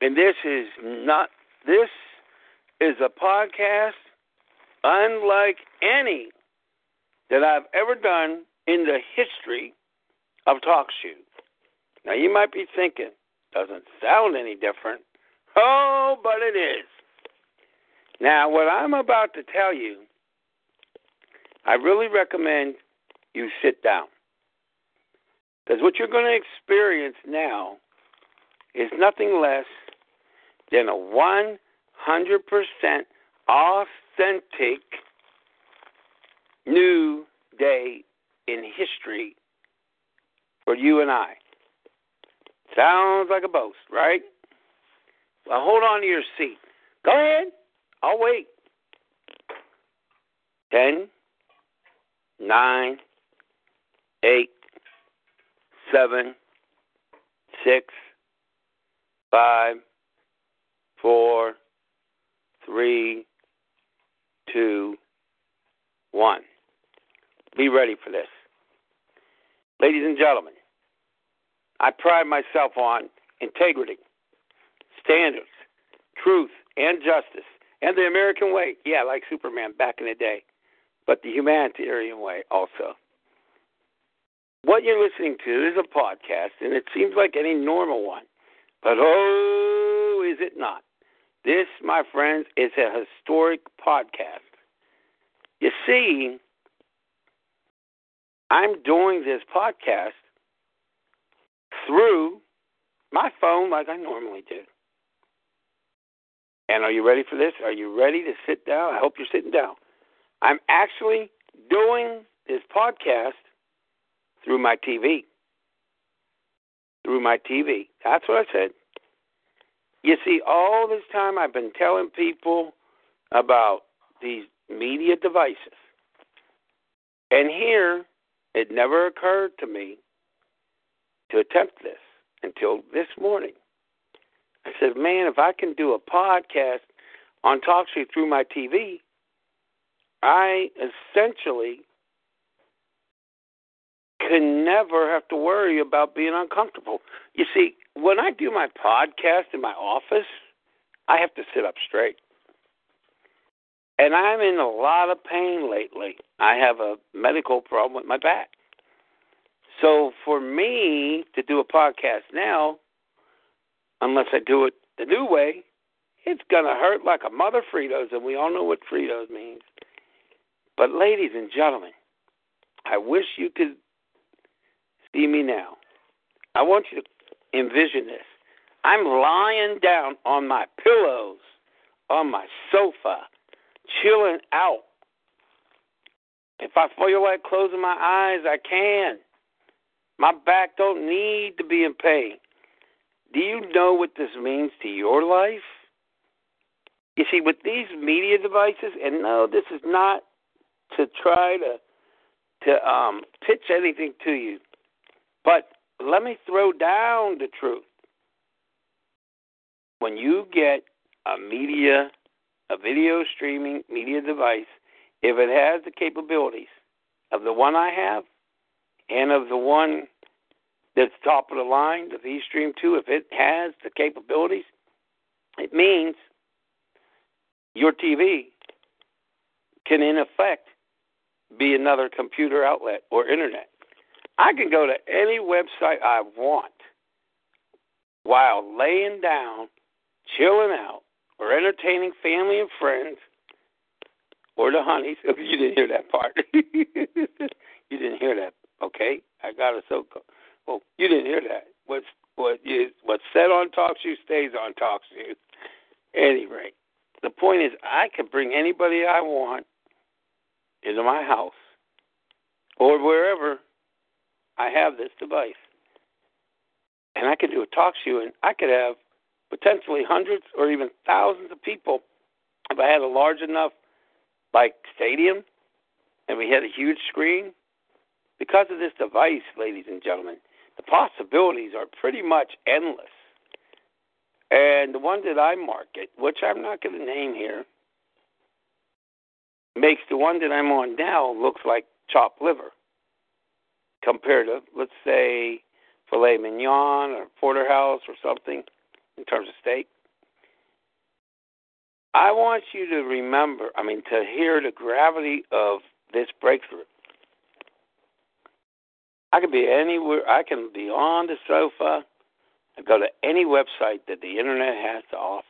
and this is not this is a podcast unlike any that I've ever done in the history of talk show. Now you might be thinking, doesn't sound any different. Oh, but it is. Now what I'm about to tell you, I really recommend you sit down. Because what you're going to experience now is nothing less than a 100% authentic new day in history for you and I. Sounds like a boast, right? Well, hold on to your seat. Go ahead. I'll wait. Ten, nine, eight, seven, six, five, four, three, two, one. Be ready for this. Ladies and gentlemen, I pride myself on integrity, standards, truth, and justice, and the American way. Yeah, like Superman back in the day, but the humanitarian way also. What you're listening to is a podcast, and it seems like any normal one. But oh, is it not? This, my friends, is a historic podcast. You see, I'm doing this podcast through my phone like I normally do. And are you ready for this? Are you ready to sit down? I hope you're sitting down. I'm actually doing this podcast through my TV. Through my TV. That's what I said. You see, all this time I've been telling people about these media devices. And here, it never occurred to me to attempt this until this morning. I said, man, if I can do a podcast on TalkShoe through my TV, I essentially can never have to worry about being uncomfortable. You see, when I do my podcast in my office, I have to sit up straight. And I'm in a lot of pain lately. I have a medical problem with my back. So for me to do a podcast now, unless I do it the new way, it's gonna hurt like a mother Fritos, and we all know what Fritos means. But ladies and gentlemen, I wish you could see me now. I want you to envision this. I'm lying down on my pillows on my sofa, chilling out. If I feel like closing my eyes, I can. My back don't need to be in pain. Do you know what this means to your life? You see, with these media devices, and no, this is not to try to to um, pitch anything to you, but let me throw down the truth. When you get a media, a video streaming media device, if it has the capabilities of the one I have and of the one that's top of the line, the VStream 2, if it has the capabilities, it means your TV can, in effect, be another computer outlet or internet. I can go to any website I want while laying down, chilling out, or entertaining family and friends, or the honeys. You didn't hear that part. you didn't hear that Okay, I got a so. Well, oh, you didn't hear that. What's what is what's said on talk show stays on talk show. Any rate, the point is, I can bring anybody I want into my house or wherever I have this device, and I could do a talk show, and I could have potentially hundreds or even thousands of people if I had a large enough like stadium and we had a huge screen. Because of this device, ladies and gentlemen, the possibilities are pretty much endless. And the one that I market, which I'm not going to name here, makes the one that I'm on now looks like chopped liver compared to, let's say, filet mignon or porterhouse or something in terms of steak. I want you to remember, I mean, to hear the gravity of this breakthrough. I can be anywhere. I can be on the sofa and go to any website that the internet has to offer.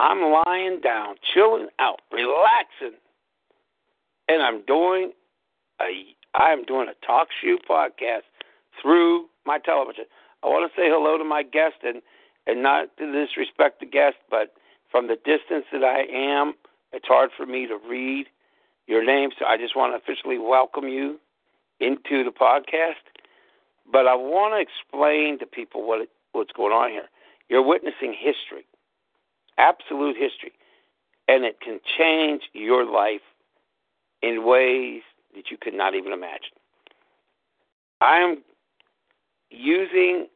I'm lying down, chilling out, relaxing, and I'm doing a I am doing a talk show podcast through my television. I want to say hello to my guest and and not to disrespect the guest, but from the distance that I am, it's hard for me to read your name. So I just want to officially welcome you into the podcast. But I want to explain to people what it, what's going on here. You're witnessing history, absolute history, and it can change your life in ways that you could not even imagine. I am using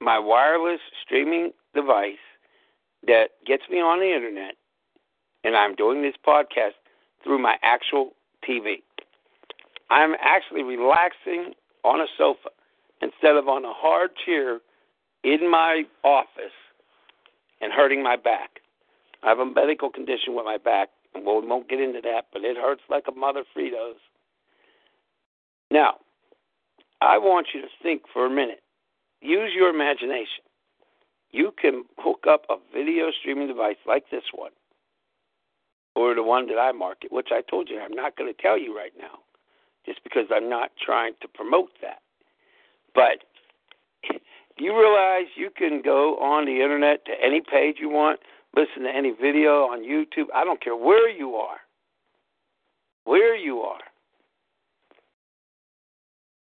my wireless streaming device that gets me on the internet, and I'm doing this podcast through my actual TV. I'm actually relaxing on a sofa instead of on a hard chair in my office and hurting my back. I have a medical condition with my back, and we won't get into that, but it hurts like a mother Fritos. Now, I want you to think for a minute use your imagination. You can hook up a video streaming device like this one, or the one that I market, which I told you I'm not going to tell you right now, just because I'm not trying to promote that. But you realize you can go on the internet to any page you want, listen to any video on YouTube. I don't care where you are. Where you are.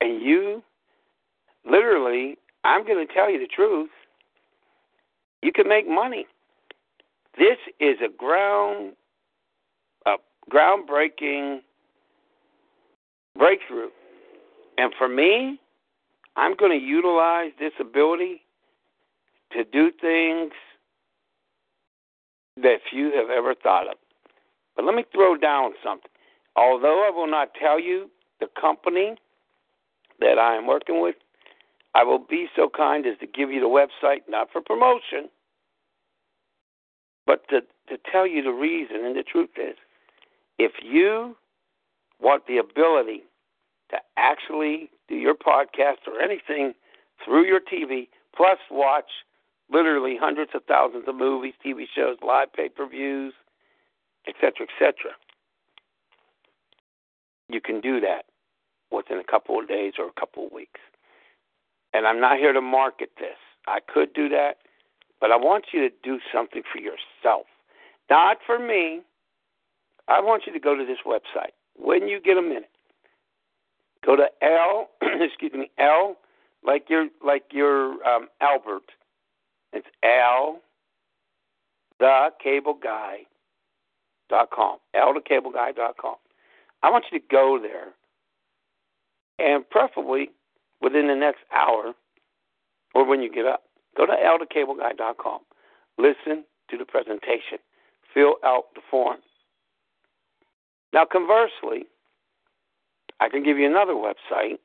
And you literally I'm going to tell you the truth. You can make money. This is a ground, a groundbreaking breakthrough, and for me, I'm going to utilize this ability to do things that few have ever thought of. But let me throw down something. Although I will not tell you the company that I am working with, I will be so kind as to give you the website, not for promotion, but to, to tell you the reason. And the truth is, if you want the ability to actually do your podcast or anything through your TV, plus watch literally hundreds of thousands of movies, TV shows, live pay per views, etc., etc., you can do that within a couple of days or a couple of weeks. And I'm not here to market this. I could do that, but I want you to do something for yourself, not for me. I want you to go to this website when you get a minute. Go to L, excuse me, L, like your like your um, Albert. It's L, the cable guy dot com. L the cable guy dot com. I want you to go there, and preferably within the next hour or when you get up. Go to althecableguy.com. Listen to the presentation. Fill out the form. Now, conversely, I can give you another website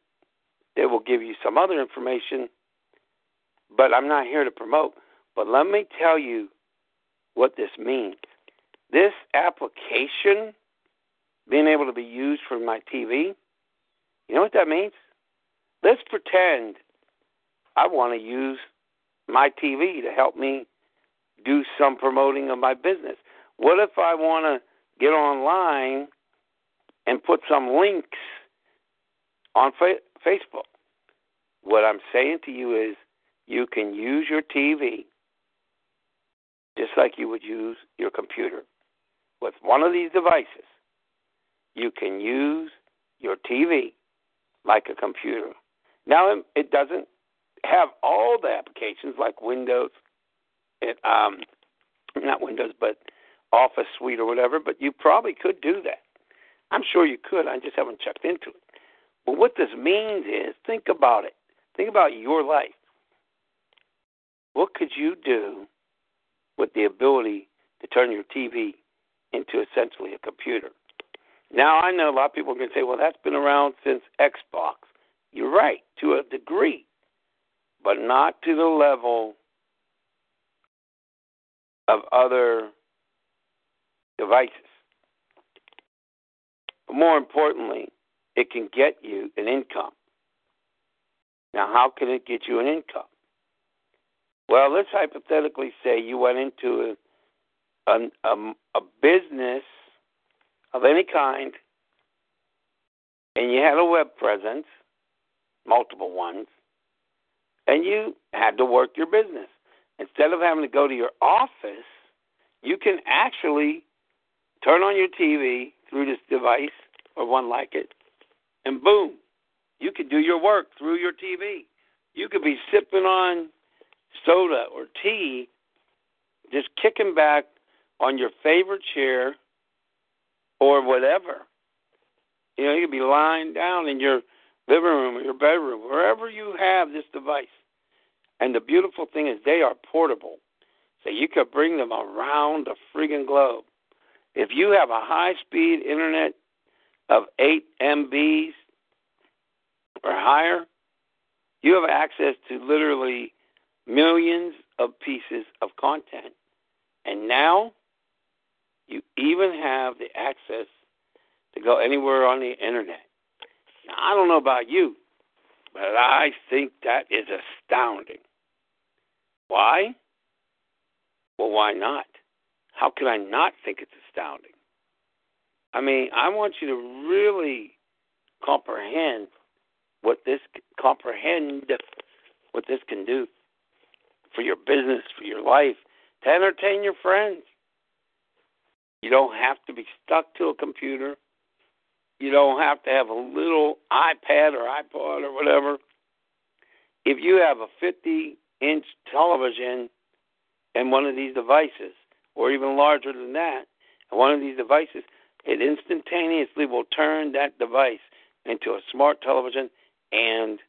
that will give you some other information, but I'm not here to promote. But let me tell you what this means. This application being able to be used for my TV, you know what that means? Let's pretend I want to use my TV to help me do some promoting of my business. What if I want to get online and put some links on fa- Facebook. What I'm saying to you is you can use your TV just like you would use your computer. With one of these devices, you can use your TV like a computer. Now, it doesn't have all the applications like Windows, it, um, not Windows, but Office Suite or whatever, but you probably could do that. I'm sure you could. I just haven't checked into it. But what this means is think about it. Think about your life. What could you do with the ability to turn your TV into essentially a computer? Now, I know a lot of people are going to say, well, that's been around since Xbox. You're right, to a degree, but not to the level of other devices. But more importantly, it can get you an income. Now, how can it get you an income? Well, let's hypothetically say you went into a, a, a, a business of any kind and you had a web presence, multiple ones, and you had to work your business. Instead of having to go to your office, you can actually turn on your TV through this device or one like it, and boom, you can do your work through your TV. You could be sipping on soda or tea, just kicking back on your favorite chair or whatever. You know, you could be lying down in your living room or your bedroom, wherever you have this device. And the beautiful thing is they are portable. So you could bring them around the friggin' globe. If you have a high speed internet of 8 MBs or higher, you have access to literally millions of pieces of content. And now you even have the access to go anywhere on the internet. Now, I don't know about you, but I think that is astounding. Why? Well, why not? How could I not think it's astounding? I mean, I want you to really comprehend what this comprehend what this can do for your business, for your life, to entertain your friends. You don't have to be stuck to a computer. You don't have to have a little iPad or iPod or whatever. If you have a 50 inch television and one of these devices, or even larger than that, and one of these devices, it instantaneously will turn that device into a smart television and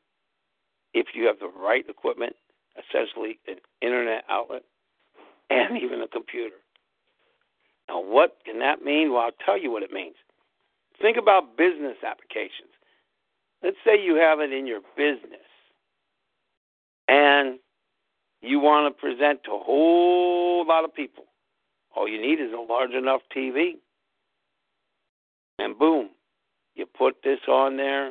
if you have the right equipment, essentially an internet outlet and even a computer. Now, what can that mean? Well, I'll tell you what it means. Think about business applications. Let's say you have it in your business and you want to present to a whole lot of people. All you need is a large enough TV. And boom, you put this on there,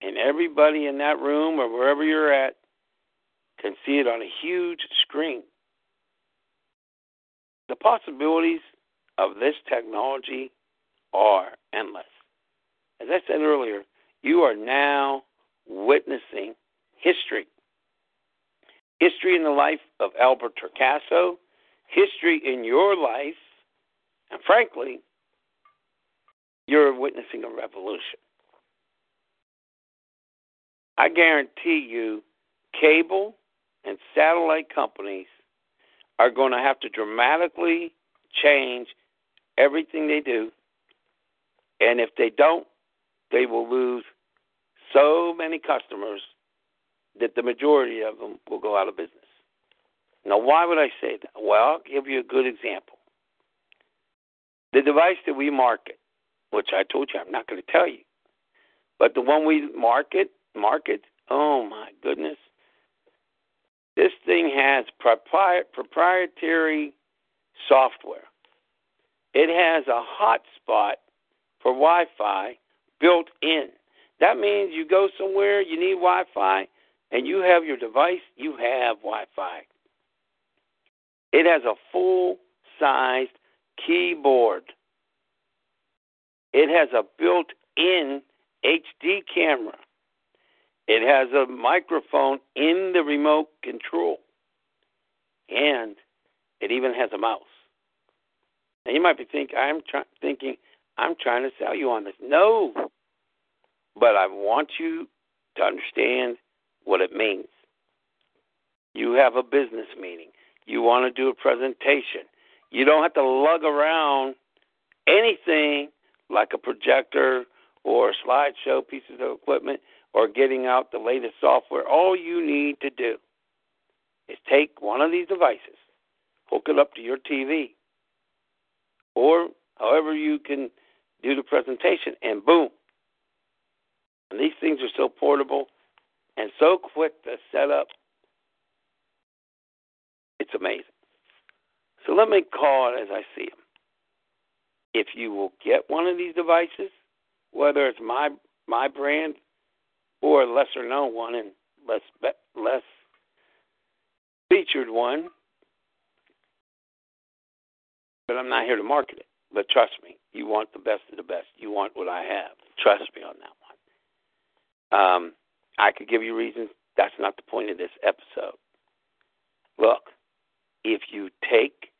and everybody in that room or wherever you're at can see it on a huge screen. The possibilities of this technology are endless. As I said earlier, you are now witnessing history. History in the life of Albert Torcaso, history in your life, and frankly, you're witnessing a revolution. I guarantee you, cable and satellite companies are going to have to dramatically change everything they do. And if they don't, they will lose so many customers that the majority of them will go out of business. Now, why would I say that? Well, I'll give you a good example. The device that we market, which I told you I'm not going to tell you, but the one we market, market, oh my goodness, this thing has proprietary software. It has a hotspot for Wi Fi built in. That means you go somewhere, you need Wi Fi, and you have your device, you have Wi Fi. It has a full sized keyboard. It has a built in HD camera. It has a microphone in the remote control. And it even has a mouse. And you might be think I'm try- thinking I'm trying to sell you on this. No. But I want you to understand what it means. You have a business meeting. You want to do a presentation. You don't have to lug around anything like a projector or slideshow pieces of equipment or getting out the latest software. All you need to do is take one of these devices, hook it up to your TV, or however you can do the presentation, and boom. And these things are so portable and so quick to set up. It's amazing. So let me call it as I see them. If you will get one of these devices, whether it's my my brand or lesser known one and less less featured one, but I'm not here to market it. But trust me, you want the best of the best. You want what I have. Trust me on that one. Um, I could give you reasons. That's not the point of this episode. Look, if you take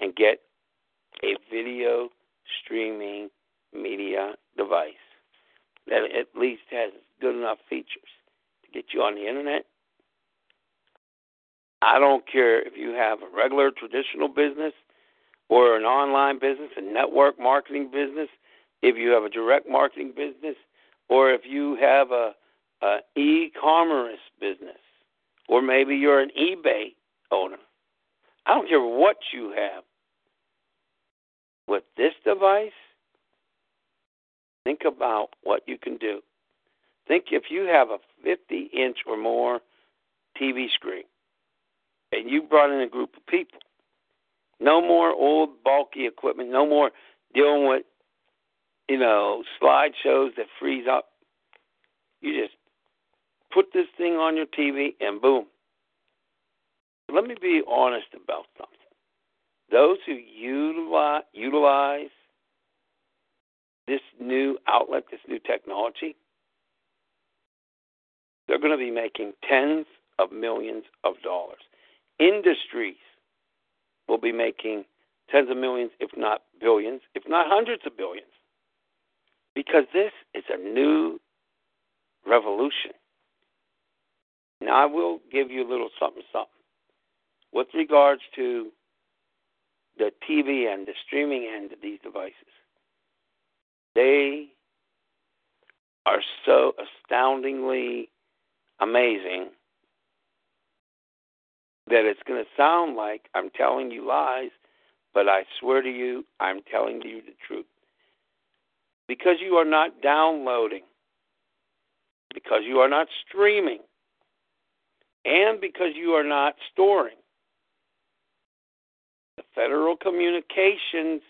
and get a video streaming media device that at least has good enough features to get you on the internet, I don't care if you have a regular traditional business or an online business, a network marketing business, if you have a direct marketing business, or if you have a, a e-commerce business, or maybe you're an eBay owner. I don't care what you have. With this device, think about what you can do. Think if you have a 50 inch or more TV screen and you brought in a group of people, no more old bulky equipment, no more dealing with, you know, slideshows that freeze up. You just put this thing on your TV and boom, let me be honest about something. Those who utilize, utilize this new outlet, this new technology, they're going to be making tens of millions of dollars. Industries will be making tens of millions, if not billions, if not hundreds of billions. Because this is a new revolution. Now, I will give you a little something, something. With regards to the TV and the streaming end of these devices, they are so astoundingly amazing that it's going to sound like I'm telling you lies, but I swear to you, I'm telling you the truth. Because you are not downloading, because you are not streaming, and because you are not storing, the Federal Communications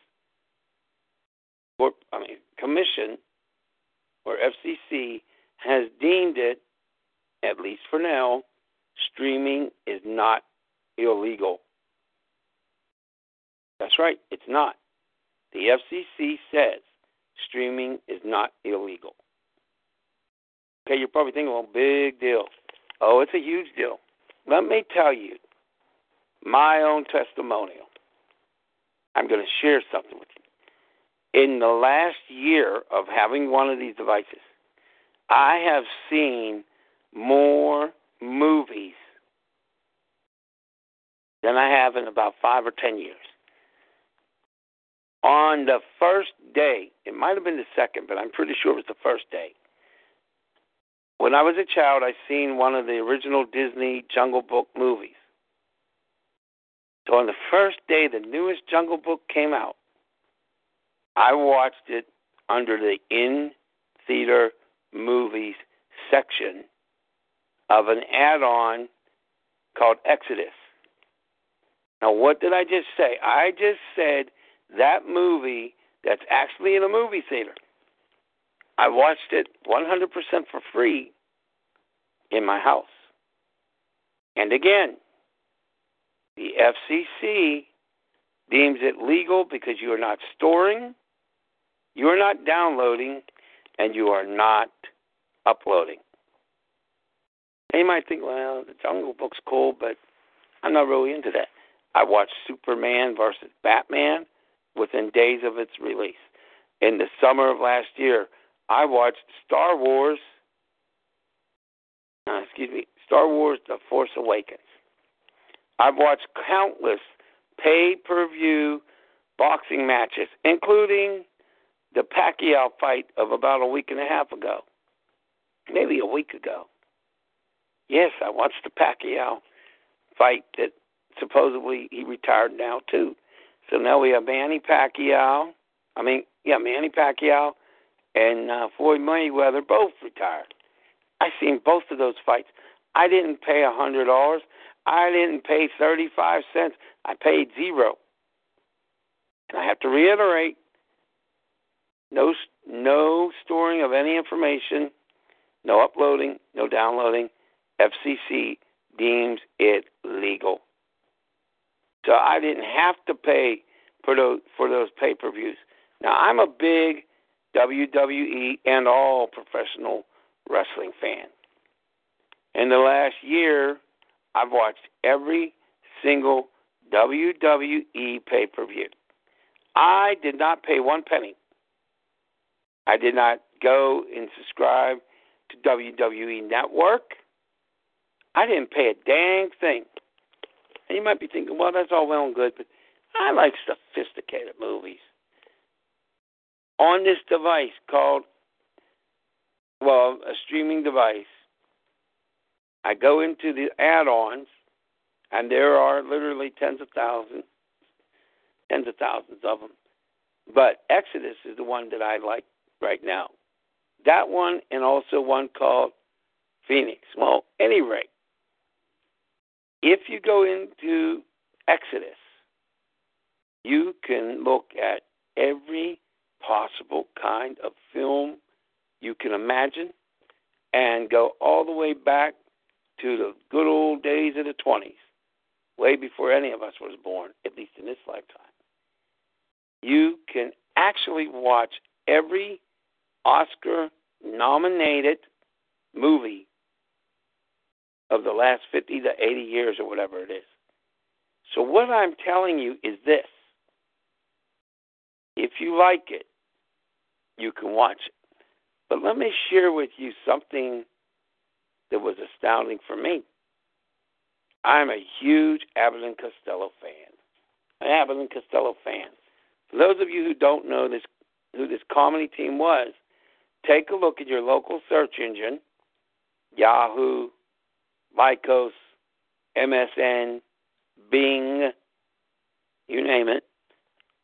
or, I mean, Commission or FCC has deemed it, at least for now, streaming is not illegal. That's right, it's not. The FCC says streaming is not illegal. Okay, you're probably thinking, well, big deal. Oh, it's a huge deal. Let me tell you my own testimonial. I'm going to share something with you. In the last year of having one of these devices, I have seen more movies than I have in about five or ten years. On the first day, it might have been the second, but I'm pretty sure it was the first day. When I was a child, I seen one of the original Disney Jungle Book movies. So on the first day the newest Jungle Book came out, I watched it under the in theater movies section of an add on called Exodus. Now, what did I just say? I just said that movie that's actually in a movie theater. I watched it 100% for free in my house. And again, the FCC deems it legal because you are not storing, you are not downloading, and you are not uploading. And you might think, well, the Jungle Book's cool, but I'm not really into that. I watched Superman versus Batman within days of its release. In the summer of last year, I watched Star Wars. Uh, excuse me, Star Wars: The Force Awakens. I've watched countless pay-per-view boxing matches, including the Pacquiao fight of about a week and a half ago, maybe a week ago. Yes, I watched the Pacquiao fight that supposedly he retired now too. So now we have Manny Pacquiao. I mean, yeah, Manny Pacquiao and uh, Floyd Mayweather both retired. I seen both of those fights. I didn't pay a hundred dollars. I didn't pay thirty-five cents. I paid zero. And I have to reiterate: no, no storing of any information, no uploading, no downloading. FCC deems it legal. So I didn't have to pay for those for those pay-per-views. Now I'm a big WWE and all professional wrestling fan. In the last year, I've watched every single WWE pay-per-view. I did not pay one penny. I did not go and subscribe to WWE Network. I didn't pay a dang thing. And you might be thinking, well, that's all well and good, but I like sophisticated movies. On this device called, well, a streaming device, I go into the add ons, and there are literally tens of thousands, tens of thousands of them. But Exodus is the one that I like right now. That one, and also one called Phoenix. Well, any rate, if you go into Exodus, you can look at every possible kind of film you can imagine and go all the way back to the good old days of the 20s, way before any of us was born, at least in this lifetime. You can actually watch every Oscar nominated movie of the last 50 to 80 years or whatever it is. So, what I'm telling you is this if you like it, you can watch it. But let me share with you something that was astounding for me. I'm a huge Abbott and Costello fan. An Abbott and Costello fan. For those of you who don't know this, who this comedy team was, take a look at your local search engine, Yahoo, Lycos, MSN, Bing, you name it,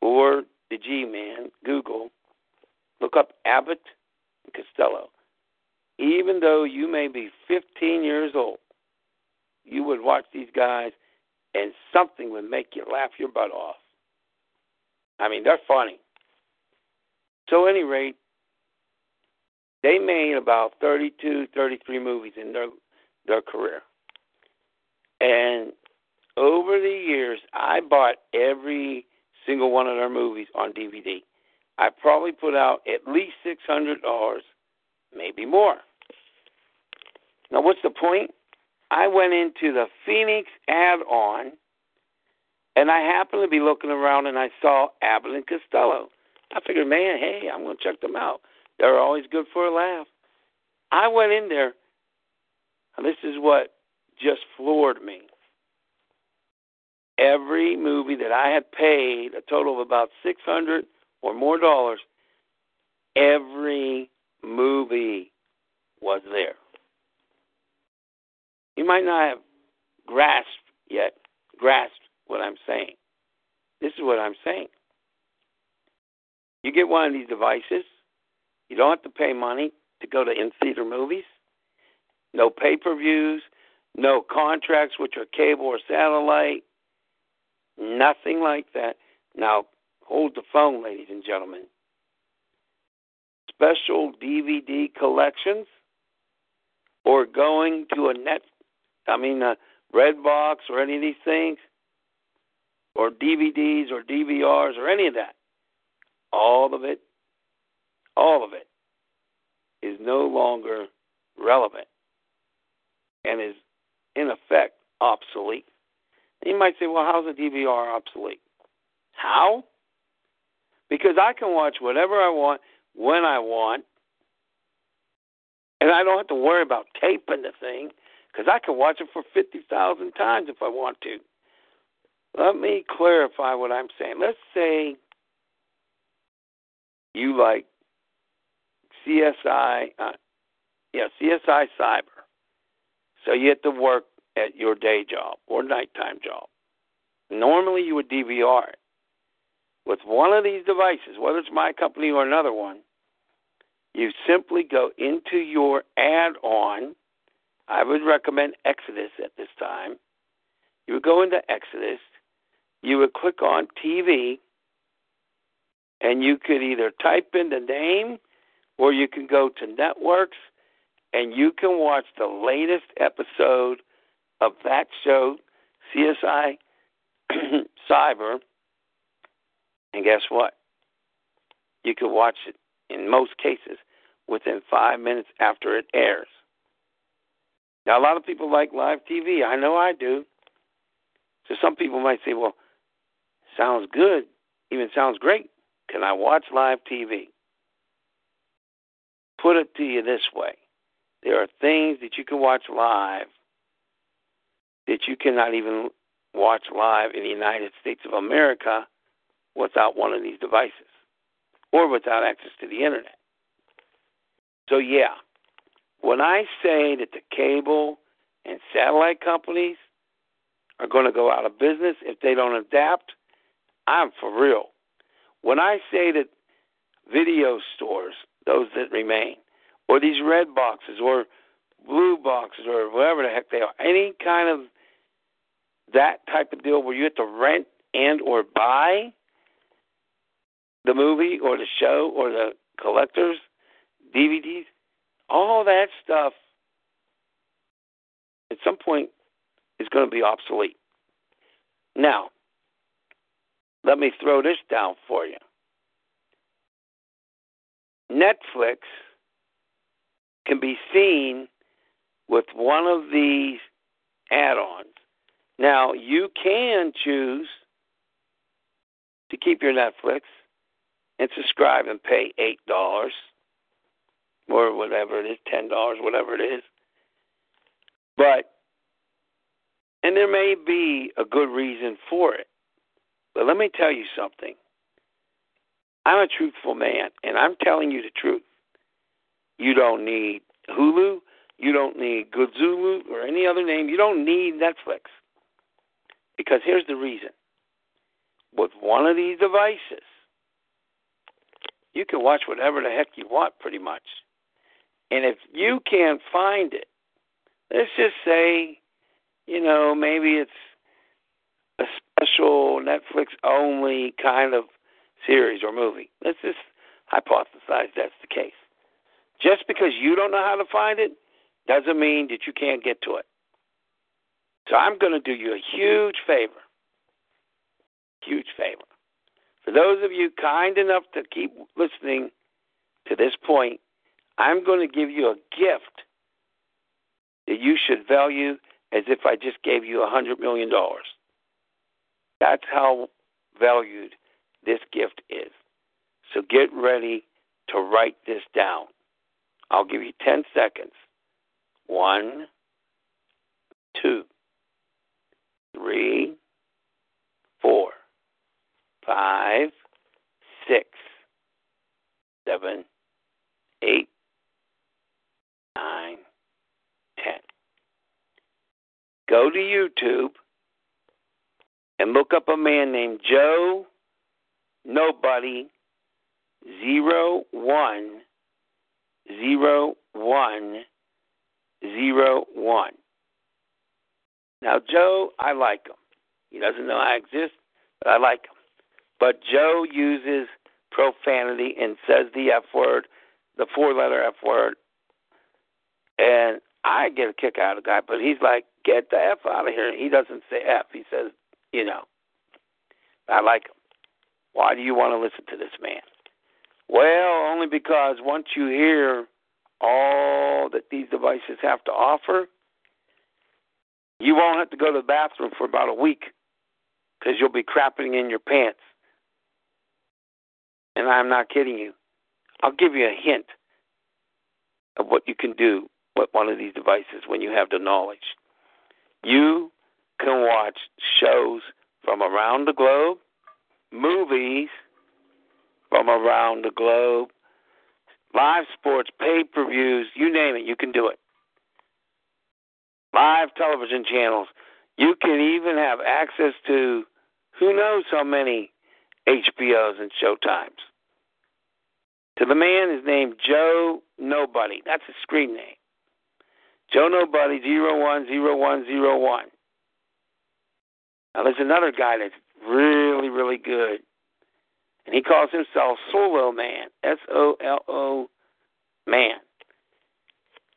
or the G Man, Google, look up Abbott and Costello. Even though you may be 15 years old, you would watch these guys and something would make you laugh your butt off. I mean, they're funny. So, at any rate, they made about 32, 33 movies in their their career. And over the years, I bought every single one of their movies on DVD. I probably put out at least six hundred dollars, maybe more. Now, what's the point? I went into the Phoenix add-on, and I happened to be looking around, and I saw Abbott and Costello. I figured, man, hey, I'm going to check them out. They're always good for a laugh. I went in there and this is what just floored me. Every movie that I had paid a total of about 600 or more dollars, every movie was there. You might not have grasped yet, grasped what I'm saying. This is what I'm saying. You get one of these devices, you don't have to pay money to go to in theater movies no pay per views, no contracts, which are cable or satellite, nothing like that. Now, hold the phone, ladies and gentlemen. Special DVD collections or going to a net, I mean, a Redbox or any of these things, or DVDs or DVRs or any of that. All of it, all of it is no longer relevant and is, in effect, obsolete. You might say, well, how's a DVR obsolete? How? Because I can watch whatever I want when I want, and I don't have to worry about taping the thing because I can watch it for 50,000 times if I want to. Let me clarify what I'm saying. Let's say you like CSI, uh, yeah, CSI Cyber. So you have to work at your day job or nighttime job. Normally you would DVR it. With one of these devices, whether it's my company or another one, you simply go into your add on. I would recommend Exodus at this time. You would go into Exodus, you would click on TV, and you could either type in the name or you can go to networks and you can watch the latest episode of that show, CSI Cyber. And guess what? You can watch it in most cases within five minutes after it airs. Now, a lot of people like live TV. I know I do. So some people might say, well, sounds good, even sounds great. Can I watch live TV? Put it to you this way there are things that you can watch live that you cannot even watch live in the United States of America without one of these devices or without access to the internet. So, yeah, when I say that the cable and satellite companies are going to go out of business if they don't adapt, I'm for real. When I say that video stores, those that remain, or these red boxes or blue boxes or whatever the heck they are, any kind of that type of deal where you have to rent and or buy the movie or the show or the collectors DVDs, all that stuff at some point is going to be obsolete. Now, let me throw this down for you. Netflix can be seen with one of these add ons. Now, you can choose to keep your Netflix and subscribe and pay $8 or whatever it is, $10, whatever it is. But, and there may be a good reason for it. But let me tell you something. I'm a truthful man, and I'm telling you the truth. You don't need Hulu. You don't need Goodzulu or any other name. You don't need Netflix. Because here's the reason. With one of these devices, you can watch whatever the heck you want pretty much. And if you can't find it, let's just say, you know, maybe it's a special Netflix only kind of series or movie. Let's just hypothesize that's the case. Just because you don't know how to find it doesn't mean that you can't get to it. So I'm going to do you a huge favor. Huge favor. For those of you kind enough to keep listening to this point, I'm going to give you a gift that you should value as if I just gave you a $100 million. That's how valued this gift is. So get ready to write this down. I'll give you 10 seconds. One, two, three, four, five, six, seven, eight, nine, ten. Go to YouTube and look up a man named Joe Nobody zero one zero one zero one. Now Joe, I like him. He doesn't know I exist, but I like him. But Joe uses profanity and says the F word, the four letter F word. And I get a kick out of the guy, but he's like, get the F out of here. He doesn't say F. He says, you know. I like him. Why do you want to listen to this man? Well, only because once you hear all that these devices have to offer, you won't have to go to the bathroom for about a week because you'll be crapping in your pants. And I'm not kidding you. I'll give you a hint of what you can do with one of these devices when you have the knowledge. You can watch shows from around the globe, movies from around the globe, live sports, pay per views, you name it, you can do it. Live television channels. You can even have access to who knows how many HBOs and Showtimes. To the man is named Joe Nobody. That's his screen name. Joe Nobody zero one zero one zero one. Now there's another guy that's really, really good. And he calls himself Solo Man. S O L O man.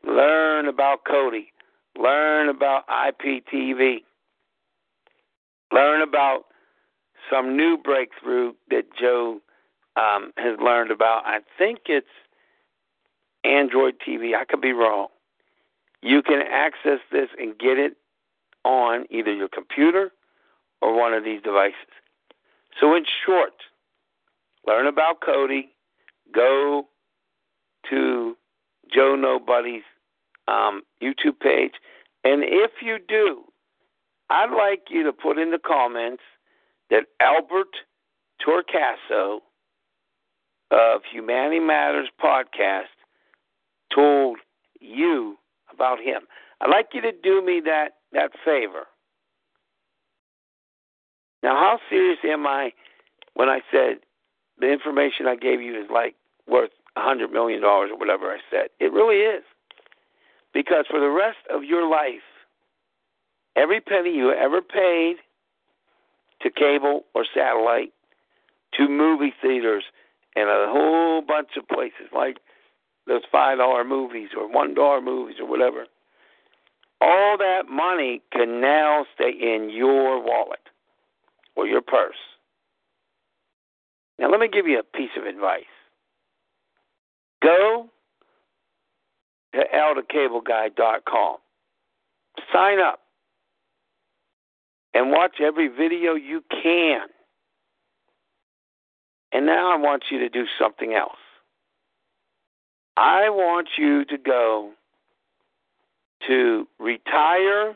Learn about Kodi. Learn about IPTV. Learn about some new breakthrough that Joe um, has learned about. I think it's Android TV. I could be wrong. You can access this and get it on either your computer or one of these devices. So, in short, learn about Kodi, go to Joe Nobody's um, YouTube page, and if you do, I'd like you to put in the comments that Albert Torcaso of Humanity Matters podcast told you about him. I'd like you to do me that, that favor. Now, how serious am I when I said the information I gave you is like worth a hundred million dollars or whatever I said? It really is. Because for the rest of your life, every penny you ever paid to cable or satellite, to movie theaters, and a whole bunch of places like those five dollar movies or one dollar movies or whatever. All that money can now stay in your wallet or your purse. Now let me give you a piece of advice. Go to althecableguy.com. Sign up and watch every video you can. And now I want you to do something else. I want you to go to retire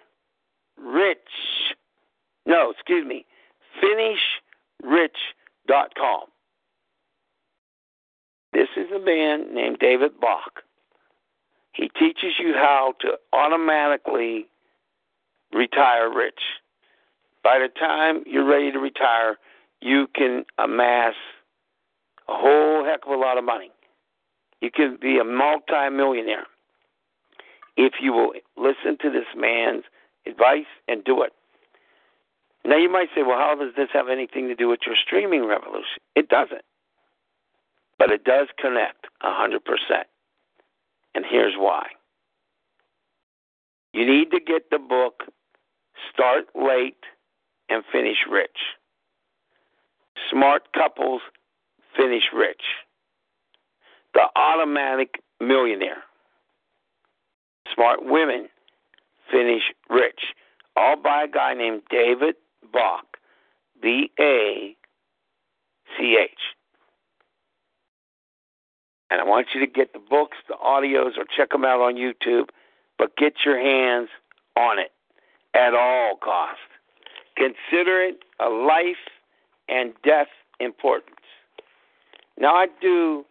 rich. No, excuse me, finishrich.com. This is a man named David Bach. He teaches you how to automatically retire rich. By the time you're ready to retire, you can amass a whole heck of a lot of money. You can be a multimillionaire if you will listen to this man's advice and do it. Now, you might say, well, how does this have anything to do with your streaming revolution? It doesn't. But it does connect a 100%. And here's why. You need to get the book Start Late and Finish Rich. Smart Couples Finish Rich. The Automatic Millionaire. Smart Women Finish Rich. All by a guy named David Bach. B A C H. And I want you to get the books, the audios, or check them out on YouTube, but get your hands on it at all cost. Consider it a life and death importance. Now, I do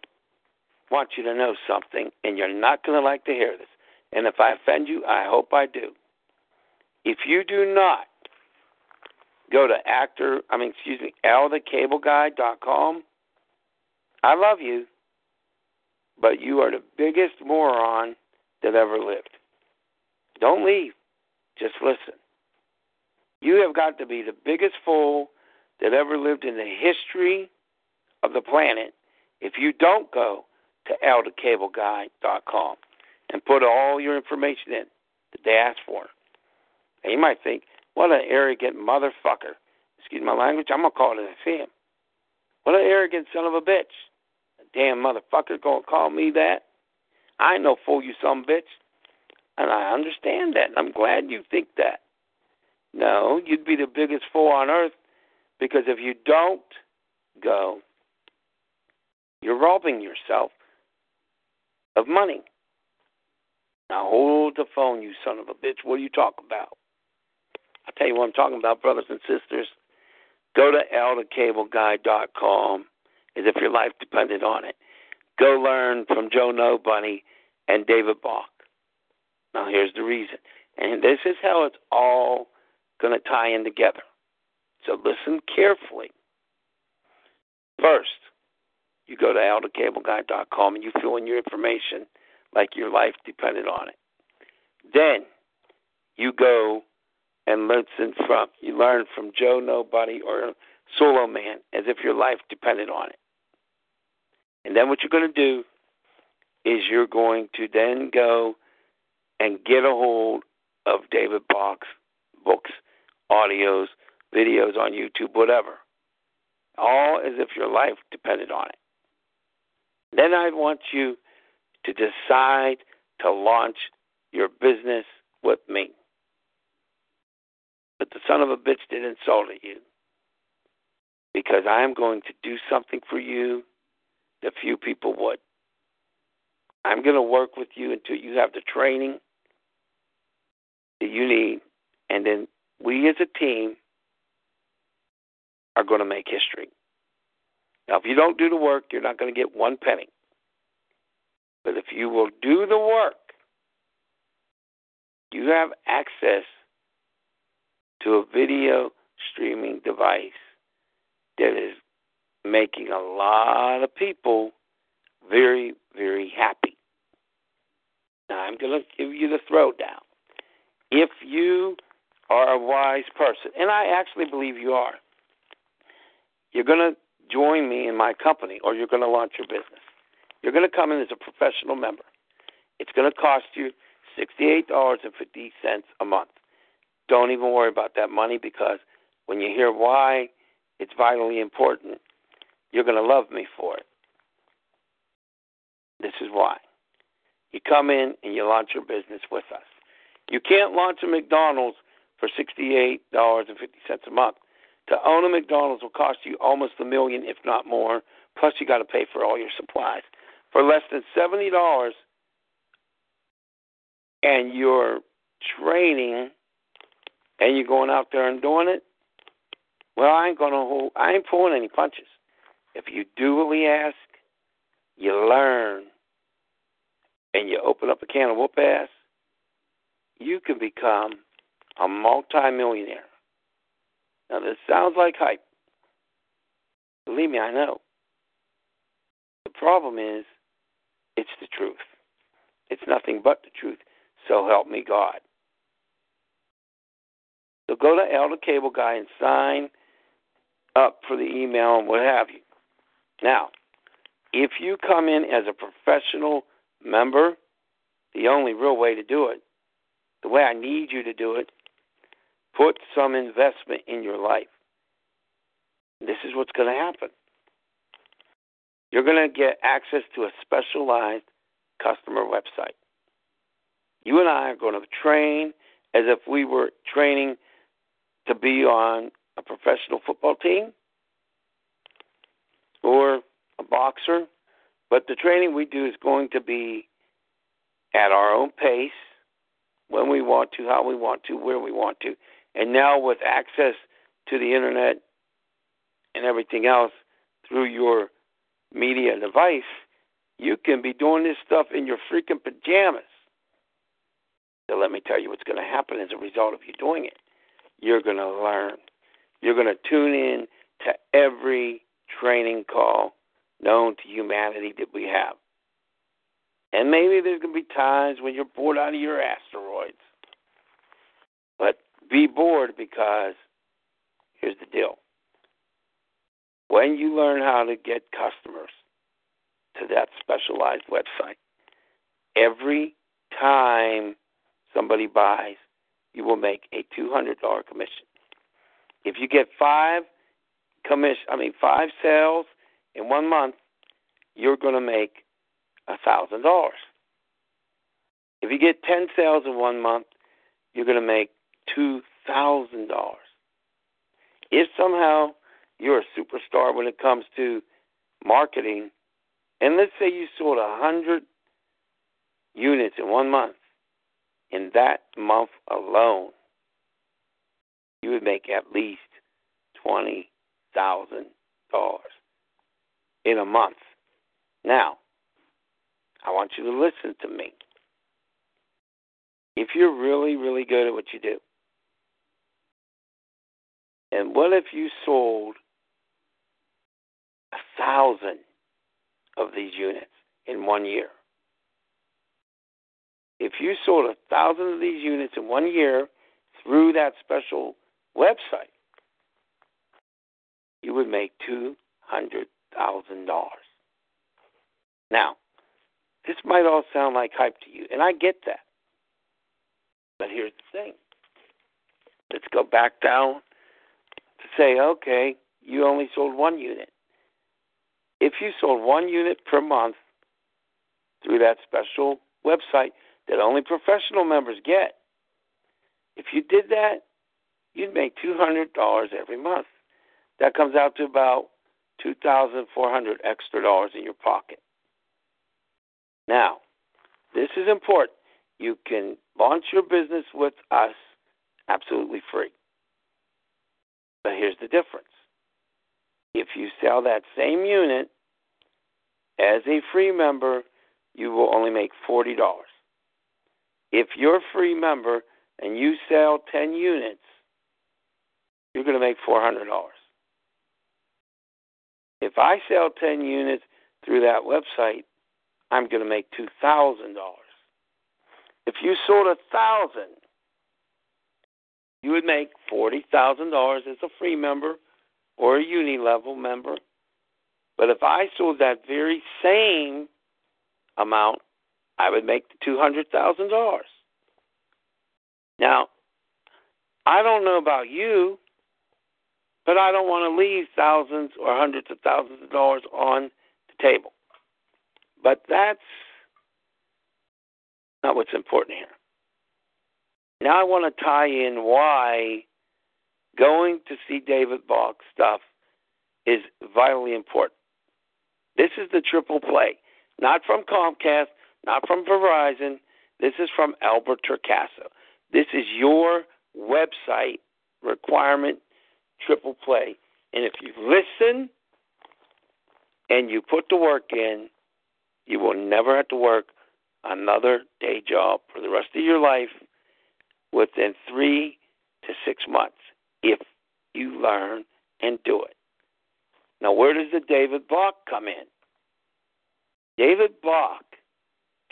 want you to know something, and you're not going to like to hear this. And if I offend you, I hope I do. If you do not go to actor, I mean, excuse me, althecableguy.com, I love you, but you are the biggest moron that ever lived. Don't leave. Just listen. You have got to be the biggest fool that ever lived in the history of the planet if you don't go to althecableguy.com and put all your information in that they ask for. And you might think, what an arrogant motherfucker. Excuse my language, I'm going to call it a him. What an arrogant son of a bitch. A damn motherfucker going to call me that? I ain't know fool you some bitch. And I understand that. And I'm glad you think that. No, you'd be the biggest fool on earth because if you don't go, you're robbing yourself of money. Now hold the phone, you son of a bitch. What are you talking about? I'll tell you what I'm talking about, brothers and sisters. Go to althecableguy.com as if your life depended on it. Go learn from Joe Nobody and David Bach. Now here's the reason. And this is how it's all going to tie in together. So listen carefully. First, you go to althecableguy.com and you fill in your information like your life depended on it. Then you go and listen from you learn from Joe Nobody or Solo Man as if your life depended on it. And then what you're going to do is you're going to then go and get a hold of David Bach's books, audios, videos on YouTube, whatever. All as if your life depended on it. Then I want you to decide to launch your business with me. But the son of a bitch did insult you because I am going to do something for you that few people would. I'm going to work with you until you have the training that you need, and then we as a team are going to make history. Now, if you don't do the work, you're not going to get one penny. But if you will do the work, you have access to a video streaming device that is making a lot of people very, very happy. Now, I'm going to give you the throwdown. If you are a wise person, and I actually believe you are, you're going to join me in my company or you're going to launch your business. You're going to come in as a professional member. It's going to cost you $68.50 a month. Don't even worry about that money because when you hear why it's vitally important, you're going to love me for it. This is why. You come in and you launch your business with us. You can't launch a McDonald's for $68.50 a month. To own a McDonald's will cost you almost a million, if not more. Plus, you got to pay for all your supplies for less than seventy dollars, and you're training, and you're going out there and doing it. Well, I ain't gonna hold. I ain't pulling any punches. If you do what we ask, you learn, and you open up a can of whoop ass, you can become a multimillionaire. Now, this sounds like hype. Believe me, I know. The problem is, it's the truth. It's nothing but the truth. So help me God. So go to Al The Cable Guy and sign up for the email and what have you. Now, if you come in as a professional member, the only real way to do it, the way I need you to do it, put some investment in your life. This is what's going to happen. You're going to get access to a specialized customer website. You and I are going to train as if we were training to be on a professional football team or a boxer. But the training we do is going to be at our own pace, when we want to, how we want to, where we want to. And now with access to the internet and everything else through your media device, you can be doing this stuff in your freaking pajamas. So let me tell you what's going to happen as a result of you doing it. You're going to learn. You're going to tune in to every training call known to humanity that we have. And maybe there's going to be times when you're bored out of your asteroids. But be bored because here's the deal when you learn how to get customers to that specialized website, every time somebody buys, you will make a $200 commission. If you get five commission, I mean five sales in one month, you're going to make a thousand dollars. If you get 10 sales in one month, you're going to make $2,000. If somehow you're a superstar when it comes to marketing, and let's say you sold a 100 units in one month, in that month alone, you would make at least $20,000 in a month. Now, I want you to listen to me. If you're really, really good at what you do, and what if you sold a thousand of these units in one year? If you sold a thousand of these units in one year through that special website, you would make two hundred thousand dollars. Now, this might all sound like hype to you, and I get that. But here's the thing. Let's go back down to say, okay, you only sold one unit. If you sold one unit per month through that special website that only professional members get, if you did that, you'd make $200 every month. That comes out to about 2400 extra dollars in your pocket. Now, this is important. You can launch your business with us absolutely free. But here's the difference. If you sell that same unit as a free member, you will only make $40. If you're a free member and you sell 10 units, you're going to make $400. If I sell 10 units through that website, I'm going to make $2,000. If you sold a thousand, you would make forty thousand dollars as a free member or a uni level member. But if I sold that very same amount, I would make the two hundred thousand dollars. Now, I don't know about you, but I don't want to leave thousands or hundreds of thousands of dollars on the table. But that's not what's important here. Now I want to tie in why going to see David Bach stuff is vitally important. This is the triple play, not from Comcast, not from Verizon. This is from Albert Torcaso. This is your website requirement triple play. And if you listen and you put the work in, you will never have to work another day job for the rest of your life within three to six months if you learn and do it. Now, where does the David Bach come in? David Bach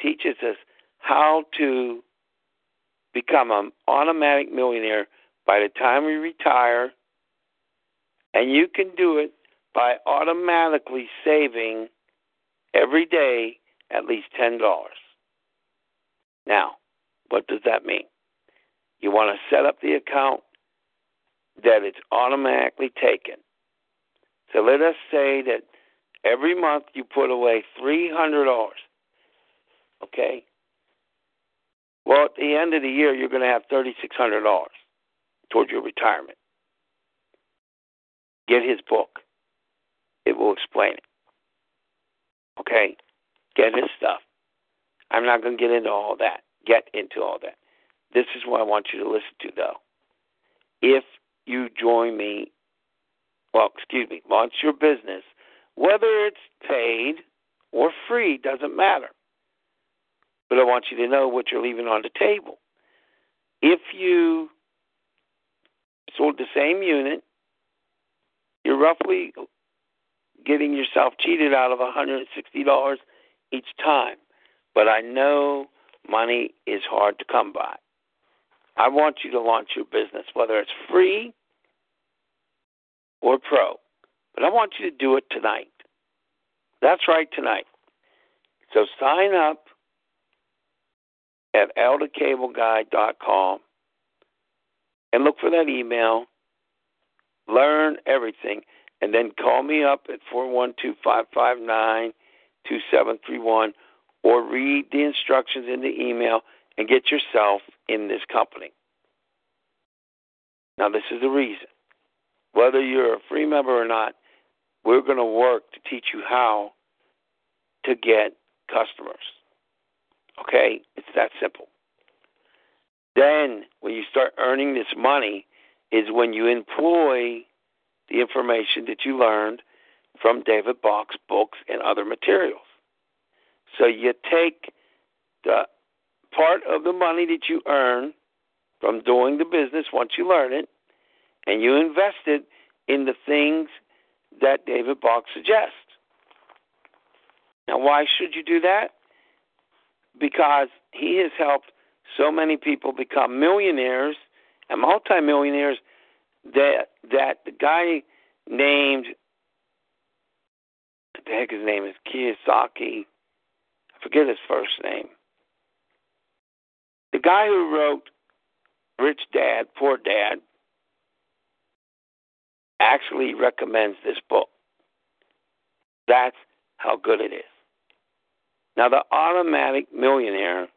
teaches us how to become an automatic millionaire by the time we retire, and you can do it by automatically saving every day at least $10. Now, what does that mean? You want to set up the account that it's automatically taken. So let us say that every month you put away $300. Okay? Well, at the end of the year, you're going to have $3,600 towards your retirement. Get his book, it will explain it. Okay? Get his stuff. I'm not going to get into all that. Get into all that. This is what I want you to listen to, though. If you join me, well, excuse me, launch your business, whether it's paid or free, doesn't matter. But I want you to know what you're leaving on the table. If you sold the same unit, you're roughly getting yourself cheated out of $160 each time. But I know money is hard to come by. I want you to launch your business, whether it's free or pro. But I want you to do it tonight. That's right, tonight. So sign up at althecableguy.com and look for that email. Learn everything, and then call me up at four one two five five nine two seven three one or read the instructions in the email and get yourself in this company. Now, this is the reason. Whether you're a free member or not, we're going to work to teach you how to get customers. Okay? It's that simple. Then, when you start earning this money, is when you employ the information that you learned from David Bach's books and other materials. So you take the part of the money that you earn from doing the business once you learn it, and you invest it in the things that David Bach suggests. Now, why should you do that? Because he has helped so many people become millionaires and multimillionaires that that the guy named what the heck his name is Kiyosaki. I forget his first name. The guy who wrote Rich Dad, Poor Dad actually recommends this book. That's how good it is. Now, the automatic millionaire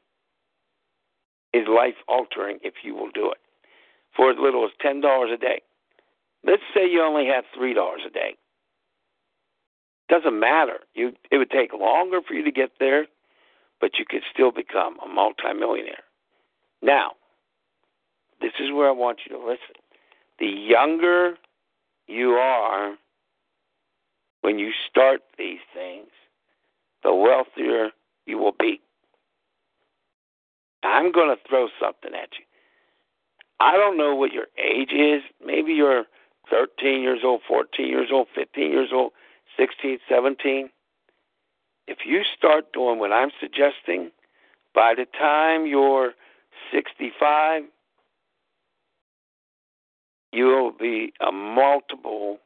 is life altering if you will do it for as little as $10 a day. Let's say you only have $3 a day. Doesn't matter. You it would take longer for you to get there, but you could still become a multimillionaire. Now, this is where I want you to listen. The younger you are when you start these things, the wealthier you will be. I'm going to throw something at you. I don't know what your age is. Maybe you're 13 years old, 14 years old, 15 years old, 16, 17. If you start doing what I'm suggesting, by the time you're 65, you will be a multiple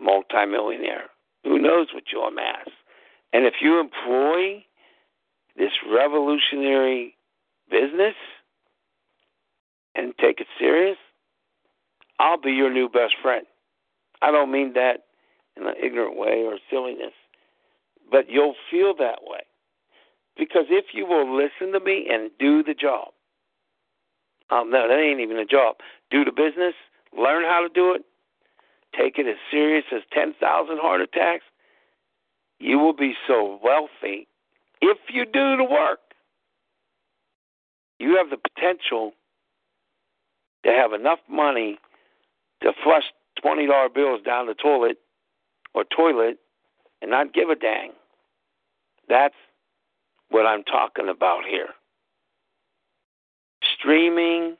multimillionaire. Who knows what you'll amass? And if you employ this revolutionary business and take it serious, I'll be your new best friend. I don't mean that in an ignorant way or silliness, but you'll feel that way. Because if you will listen to me and do the job, um, no, that ain't even a job. Do the business, learn how to do it, take it as serious as 10,000 heart attacks, you will be so wealthy if you do the work. You have the potential to have enough money to flush $20 bills down the toilet or toilet and not give a dang. That's what I'm talking about here. Streaming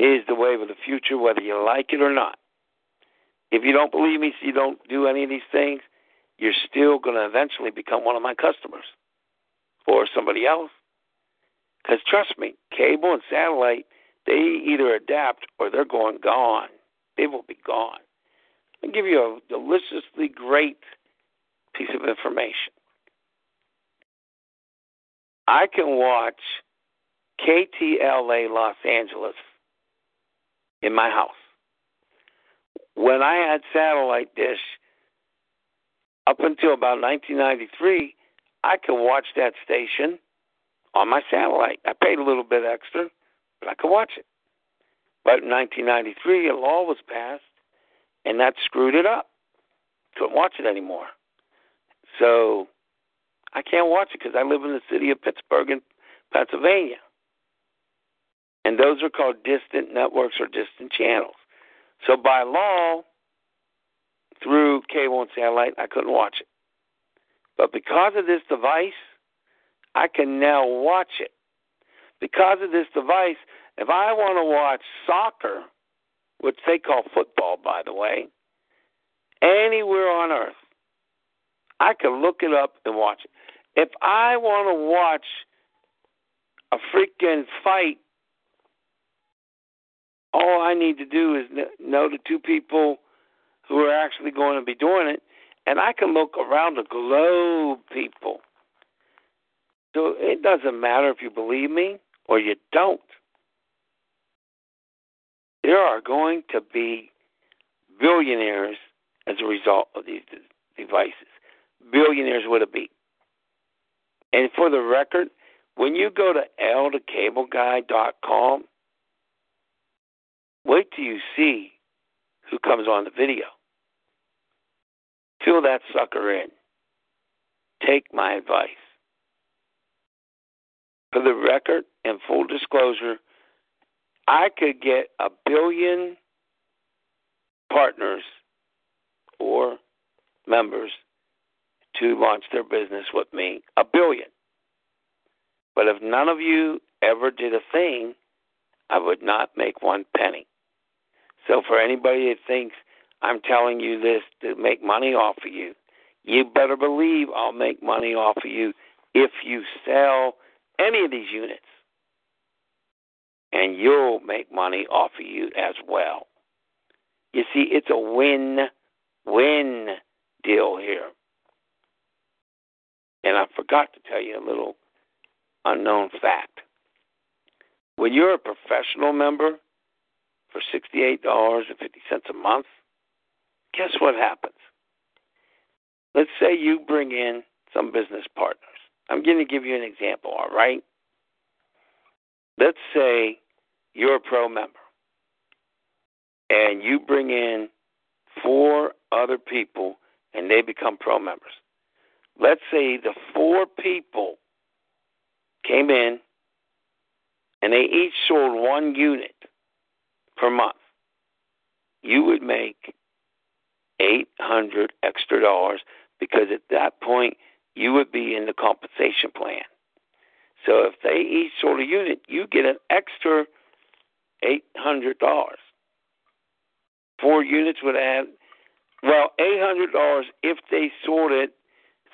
is the wave of the future, whether you like it or not. If you don't believe me, so you don't do any of these things, you're still going to eventually become one of my customers or somebody else. Because trust me, cable and satellite, they either adapt or they're going gone. They will be gone. I'll give you a deliciously great piece of information. I can watch KTLA Los Angeles in my house. When I had satellite dish up until about 1993, I could watch that station on my satellite. I paid a little bit extra, but I could watch it. But in 1993, a law was passed, and that screwed it up. Couldn't watch it anymore. So I can't watch it because I live in the city of Pittsburgh in Pennsylvania. And those are called distant networks or distant channels. So by law, through cable and satellite, I couldn't watch it. But because of this device, I can now watch it. Because of this device, if I want to watch soccer, which they call football, by the way, anywhere on earth, I can look it up and watch it. If I want to watch a freaking fight all I need to do is know the two people who are actually going to be doing it, and I can look around the globe, people. So it doesn't matter if you believe me or you don't. There are going to be billionaires as a result of these devices. Billionaires with be? And for the record, when you go to althecableguy.com, wait till you see who comes on the video. Fill that sucker in. Take my advice. For the record and full disclosure, I could get a billion partners or members to launch their business with me. A billion. But if none of you ever did a thing, I would not make one penny. So for anybody that thinks I'm telling you this to make money off of you, you better believe I'll make money off of you if you sell any of these units. And you'll make money off of you as well. You see, it's a win win deal here. And I forgot to tell you a little unknown fact. When you're a professional member for $68.50 a month, guess what happens? Let's say you bring in some business partners. I'm going to give you an example, all right? Let's say you're a pro member and you bring in four other people and they become pro members. Let's say the four people came in and they each sold one unit per month. You would make 800 extra dollars because at that point you would be in the compensation plan. So if they each sold a unit, you get an extra $800. Four units would add, well, $800 if they sold it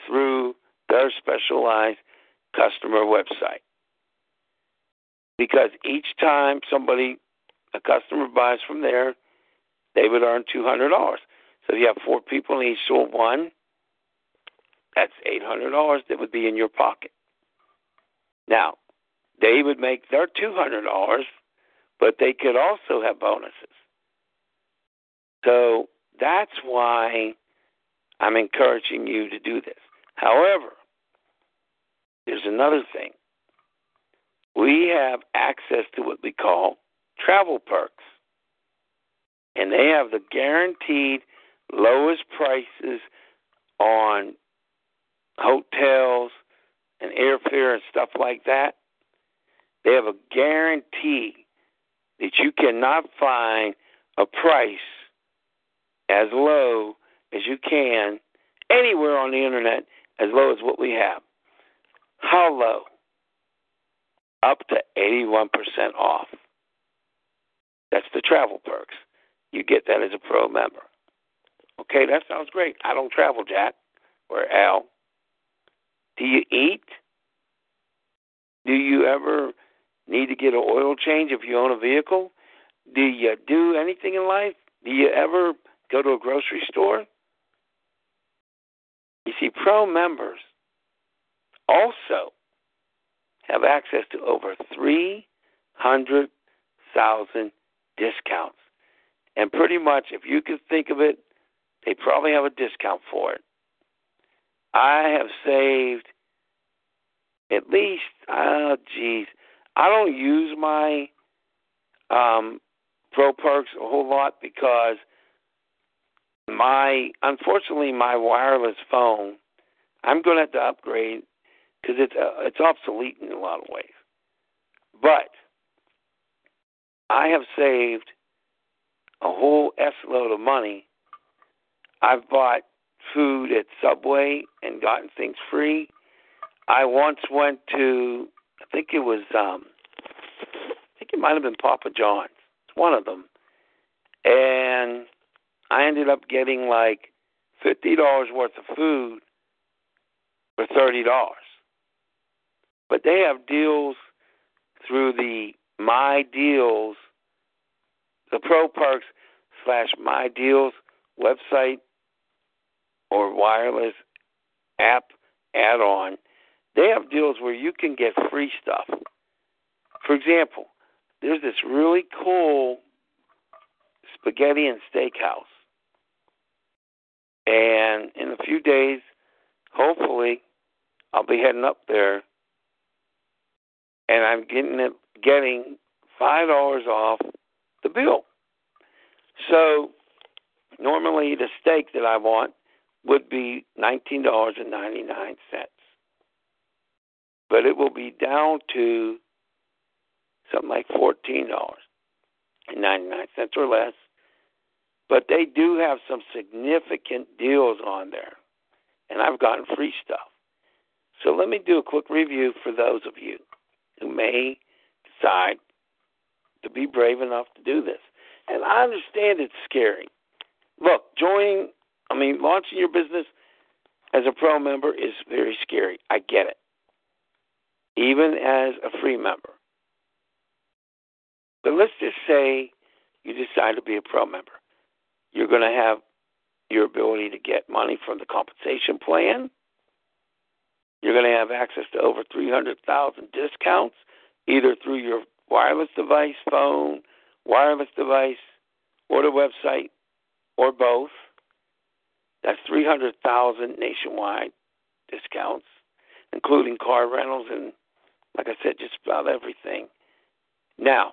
through their specialized customer website. Because each time somebody, a customer buys from there, they would earn $200. So if you have four people and each sold one, that's $800 that would be in your pocket. Now, they would make their $200, but they could also have bonuses. So that's why I'm encouraging you to do this. However, there's another thing. We have access to what we call travel perks. And they have the guaranteed lowest prices on hotels and airfare and stuff like that. They have a guarantee that you cannot find a price as low as you can anywhere on the internet as low as what we have. How low? Up to 81% off. That's the travel perks. You get that as a pro member. Okay, that sounds great. I don't travel, Jack or Al. Do you eat? Do you ever need to get an oil change if you own a vehicle? Do you do anything in life? Do you ever go to a grocery store? You see, pro members also have access to over 300,000 discounts. And pretty much, if you can think of it, they probably have a discount for it. I have saved at least, oh, geez, I don't use my um, Pro Perks a whole lot because my, unfortunately, my wireless phone, I'm going to have to upgrade because it's uh, it's obsolete in a lot of ways. But I have saved a whole s load of money. I've bought food at Subway and gotten things free. I once went to, I think it was, um, I think it might have been Papa John's. It's one of them, and I ended up getting like fifty dollars worth of food for thirty dollars. But they have deals through the My Deals, the Pro Perks slash My Deals website or wireless app add on. They have deals where you can get free stuff. For example, there's this really cool spaghetti and steakhouse. And in a few days, hopefully, I'll be heading up there and I'm getting it, getting five dollars off the bill. So normally the steak that I want would be nineteen dollars and ninety nine cents, but it will be down to something like fourteen dollars and ninety nine cents or less. But they do have some significant deals on there, and I've gotten free stuff. So let me do a quick review for those of you who may decide to be brave enough to do this. And I understand it's scary. Look, joining, I mean, launching your business as a pro member is very scary. I get it. Even as a free member. But let's just say you decide to be a pro member. You're going to have your ability to get money from the compensation plan. You're going to have access to over 300,000 discounts, either through your wireless device, phone, wireless device, or the website, or both. That's 300,000 nationwide discounts, including car rentals and, like I said, just about everything. Now,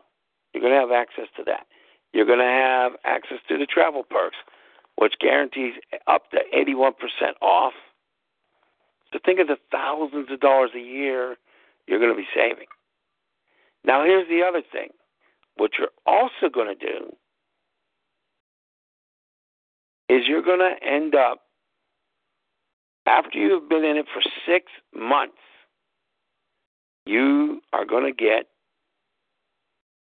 you're going to have access to that. You're going to have access to the travel perks, which guarantees up to 81% off. So think of the thousands of dollars a year you're going to be saving. Now, here's the other thing. What you're also going to do is you're going to end up, after you've been in it for six months, you are going to get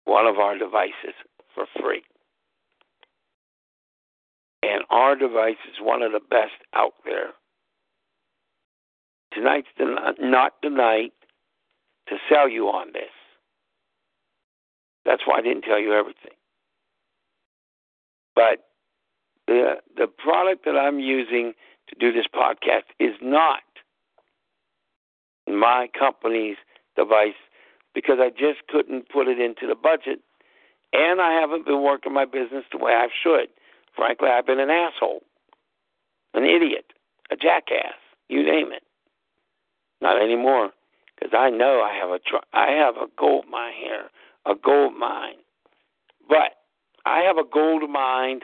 one of our devices for free. And our device is one of the best out there. Tonight's the, not the night to sell you on this. That's why I didn't tell you everything. But the the product that I'm using to do this podcast is not my company's device because I just couldn't put it into the budget and I haven't been working my business the way I should. Frankly, I've been an asshole, an idiot, a jackass, you name it. Not anymore, because I know I have a tr- I have a gold mine here, a gold mine. But I have a gold mine,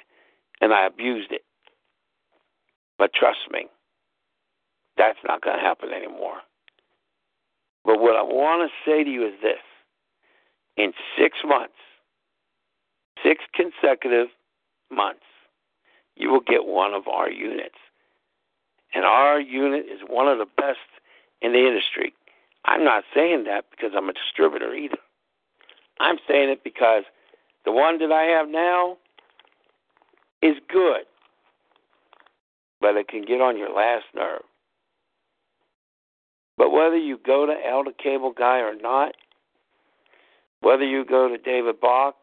and I abused it. But trust me, that's not going to happen anymore. But what I want to say to you is this: in six months, six consecutive months, you will get one of our units. And our unit is one of the best in the industry. I'm not saying that because I'm a distributor either. I'm saying it because the one that I have now is good, but it can get on your last nerve. But whether you go to Al The Cable Guy or not, whether you go to David Bach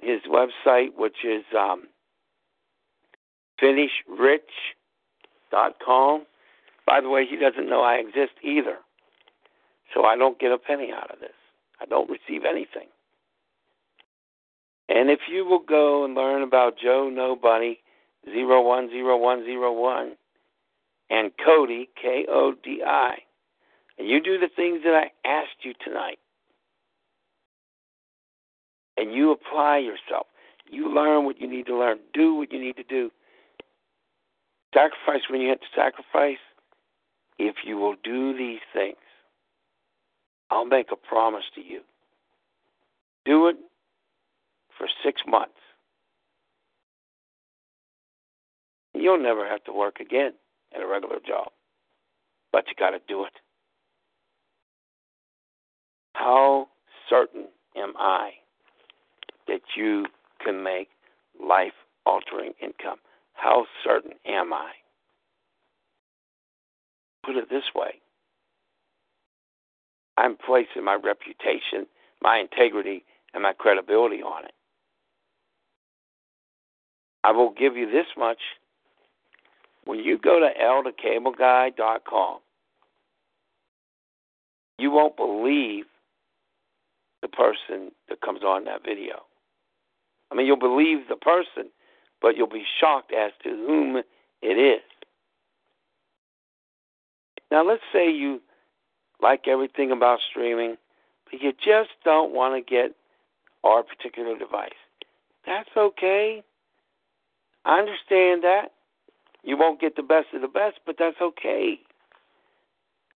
his website, which is um, finishrich.com. By the way, he doesn't know I exist either. So I don't get a penny out of this. I don't receive anything. And if you will go and learn about Joe Nobody, 010101, and Kodi, K O D I, and you do the things that I asked you tonight, and you apply yourself. You learn what you need to learn. Do what you need to do. Sacrifice when you have to sacrifice. If you will do these things, I'll make a promise to you. Do it for six months. You'll never have to work again at a regular job, but you got to do it. How certain am I that you can make life altering income. How certain am I? Put it this way I'm placing my reputation, my integrity, and my credibility on it. I will give you this much. When you go to althecableguy.com, you won't believe the person that comes on that video. I mean, you'll believe the person, but you'll be shocked as to whom it is. Now, let's say you like everything about streaming, but you just don't want to get our particular device. That's okay. I understand that. You won't get the best of the best, but that's okay.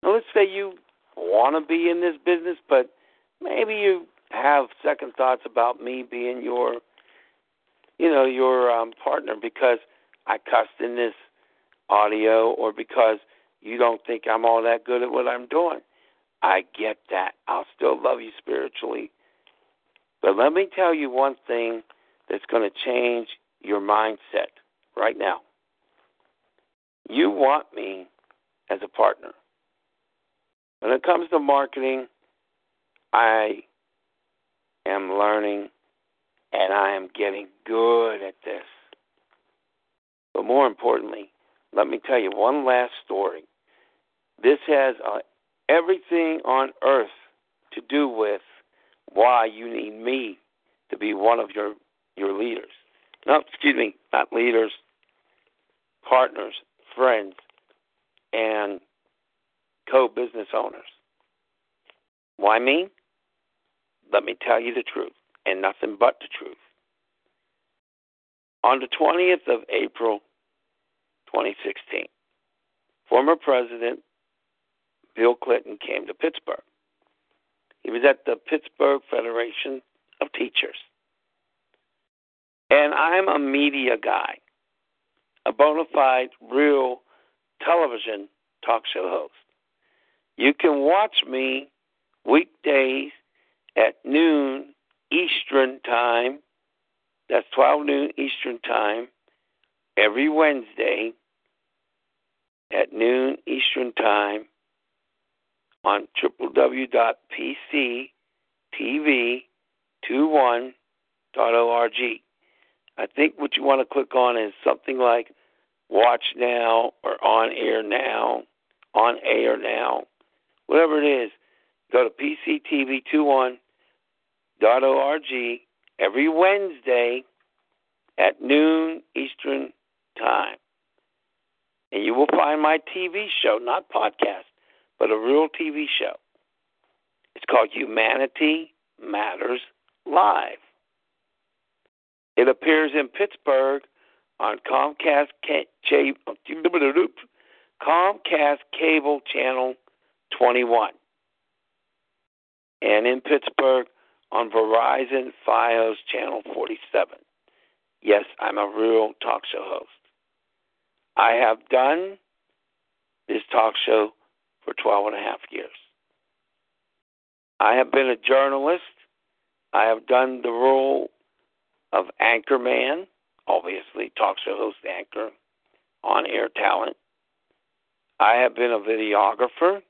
Now, let's say you want to be in this business, but maybe you have second thoughts about me being your, you know, your um, partner because I cussed in this audio or because you don't think I'm all that good at what I'm doing. I get that. I'll still love you spiritually. But let me tell you one thing that's going to change your mindset right now. You want me as a partner. When it comes to marketing, I am learning and I am getting good at this. But more importantly, let me tell you one last story. This has uh, everything on earth to do with why you need me to be one of your your leaders. No, excuse me, not leaders, partners, friends, and co-business owners. Why me? Let me tell you the truth, and nothing but the truth. On the 20th of April, 2016, former President Bill Clinton came to Pittsburgh. He was at the Pittsburgh Federation of Teachers. And I'm a media guy, a bona fide, real television talk show host. You can watch me weekdays at noon Eastern Time. That's 12 noon Eastern Time every Wednesday at noon Eastern Time on www.pctv21.org. I think what you want to click on is something like Watch Now or On Air Now, On Air Now, whatever it is. Go to pctv21.org every Wednesday at noon Eastern Time. And you will find my TV show, not podcast, but a real TV show. It's called Humanity Matters Live. It appears in Pittsburgh on Comcast, Comcast Cable Channel 21, and in Pittsburgh on Verizon Fios Channel 47. Yes, I'm a real talk show host. I have done this talk show for 12 and a half years. I have been a journalist. I have done the role of anchorman, obviously, talk show host, anchor, on air talent. I have been a videographer,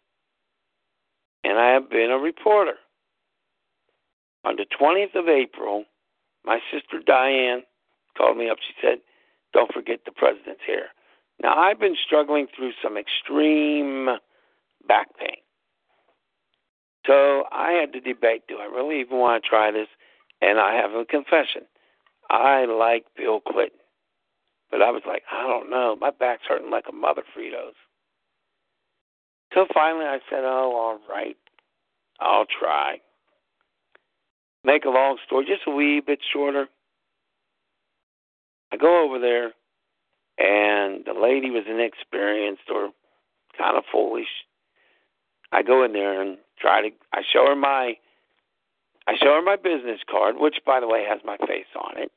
and I have been a reporter. On the 20th of April, my sister Diane called me up. She said, Don't forget the president's here. Now, I've been struggling through some extreme back pain. So I had to debate do I really even want to try this? And I have a confession. I like Bill Clinton. But I was like, I don't know. My back's hurting like a mother Fritos. So finally I said, Oh, all right. I'll try. Make a long story just a wee bit shorter. I go over there, and the lady was inexperienced or kind of foolish. I go in there and try to. I show her my. I show her my business card, which, by the way, has my face on it.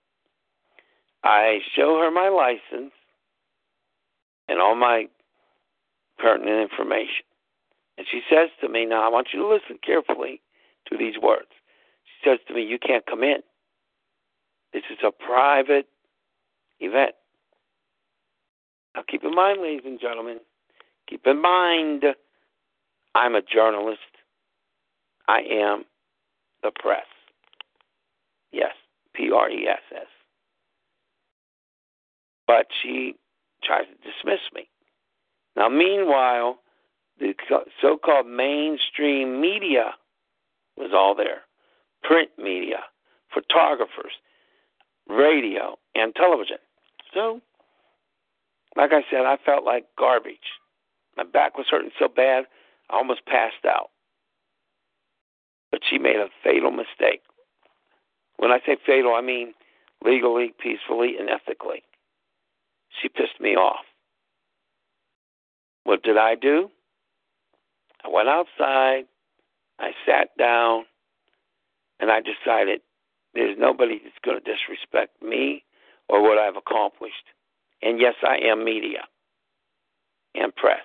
I show her my license and all my pertinent information. And she says to me, Now, I want you to listen carefully to these words. She says to me, You can't come in. This is a private event. Now, keep in mind, ladies and gentlemen, keep in mind, I'm a journalist. I am the press. Yes, P R E S S but she tries to dismiss me. Now, meanwhile, the so called mainstream media was all there print media, photographers, radio, and television. So, like I said, I felt like garbage. My back was hurting so bad, I almost passed out. But she made a fatal mistake. When I say fatal, I mean legally, peacefully, and ethically. She pissed me off. What did I do? I went outside, I sat down, and I decided there's nobody that's going to disrespect me or what I've accomplished. And yes, I am media and press.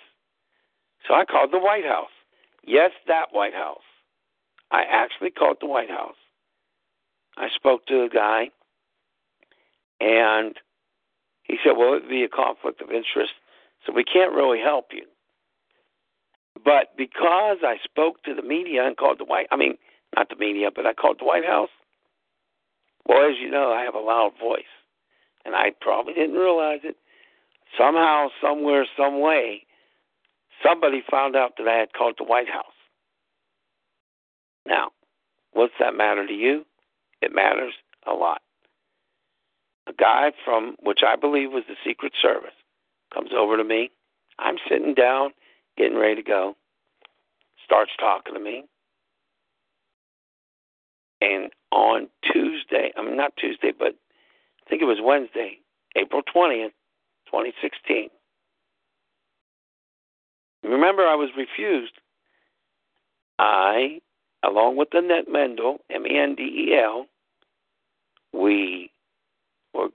So I called the White House. Yes, that White House. I actually called the White House. I spoke to a guy, and he said, Well, it would be a conflict of interest, so we can't really help you. But because I spoke to the media and called the White I mean, not the media, but I called the White House, well, as you know, I have a loud voice. And I probably didn't realize it. Somehow, somewhere, some way, somebody found out that I had called the White House. Now, what's that matter to you? It matters a lot. A guy from which I believe was the Secret Service comes over to me. I'm sitting down, getting ready to go. Starts talking to me. And on Tuesday, I mean not Tuesday, but I think it was Wednesday, April 20th, 2016. Remember, I was refused. I, along with Annette Mendel, M E N D E L, we were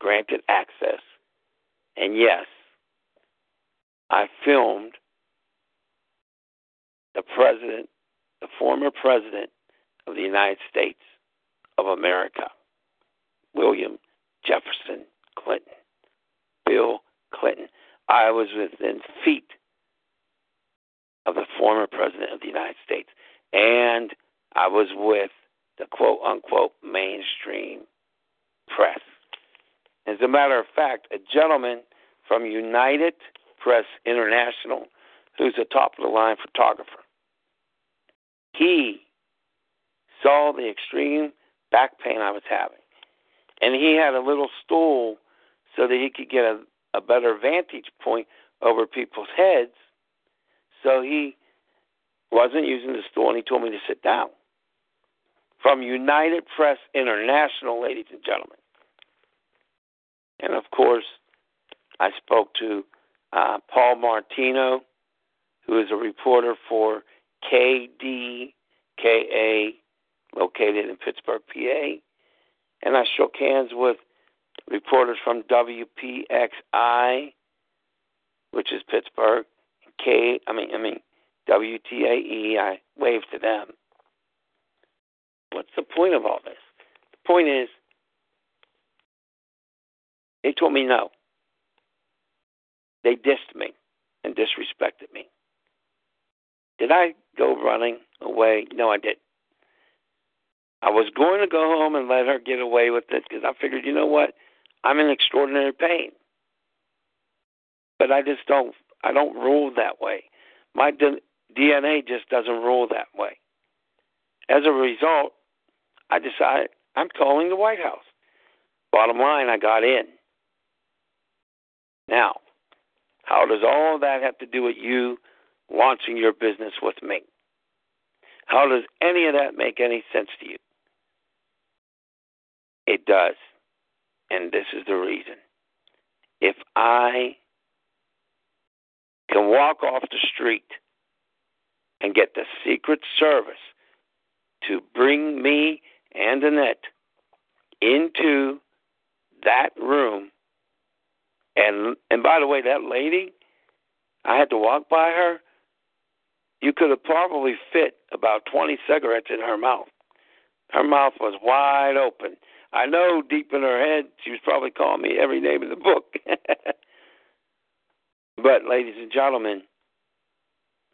granted access. And yes, I filmed the president, the former president of the United States of America, William Jefferson Clinton, Bill Clinton. I was within feet of the former president of the United States, and I was with the quote unquote mainstream press. As a matter of fact, a gentleman from United Press International, who's a top of the line photographer, he saw the extreme back pain I was having. And he had a little stool so that he could get a, a better vantage point over people's heads. So he wasn't using the stool and he told me to sit down. From United Press International, ladies and gentlemen. And of course, I spoke to uh, Paul Martino, who is a reporter for KDKA located in Pittsburgh, PA. And I shook hands with reporters from WPXI, which is Pittsburgh, K I mean I mean WTAE. I waved to them. What's the point of all this? The point is they told me no. They dissed me and disrespected me. Did I go running away? No, I didn't. I was going to go home and let her get away with it because I figured, you know what? I'm in extraordinary pain. But I just don't. I don't rule that way. My DNA just doesn't rule that way. As a result, I decided I'm calling the White House. Bottom line, I got in. Now, how does all that have to do with you launching your business with me? How does any of that make any sense to you? It does. And this is the reason. If I can walk off the street and get the Secret Service to bring me and Annette into that room, and and by the way, that lady, I had to walk by her. You could have probably fit about 20 cigarettes in her mouth. Her mouth was wide open. I know deep in her head she was probably calling me every name in the book. but, ladies and gentlemen,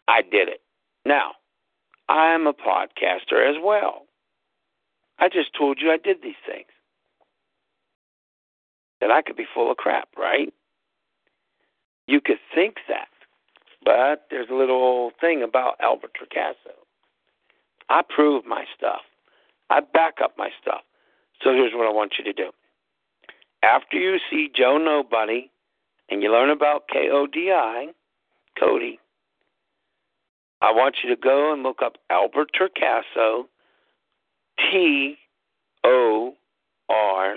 I did it. Now, I'm a podcaster as well. I just told you I did these things. That I could be full of crap, right? You could think that. But there's a little thing about Albert Torcaso. I prove my stuff. I back up my stuff. So here's what I want you to do. After you see Joe Nobody and you learn about KODI, Cody, I want you to go and look up Albert Torcaso, T O R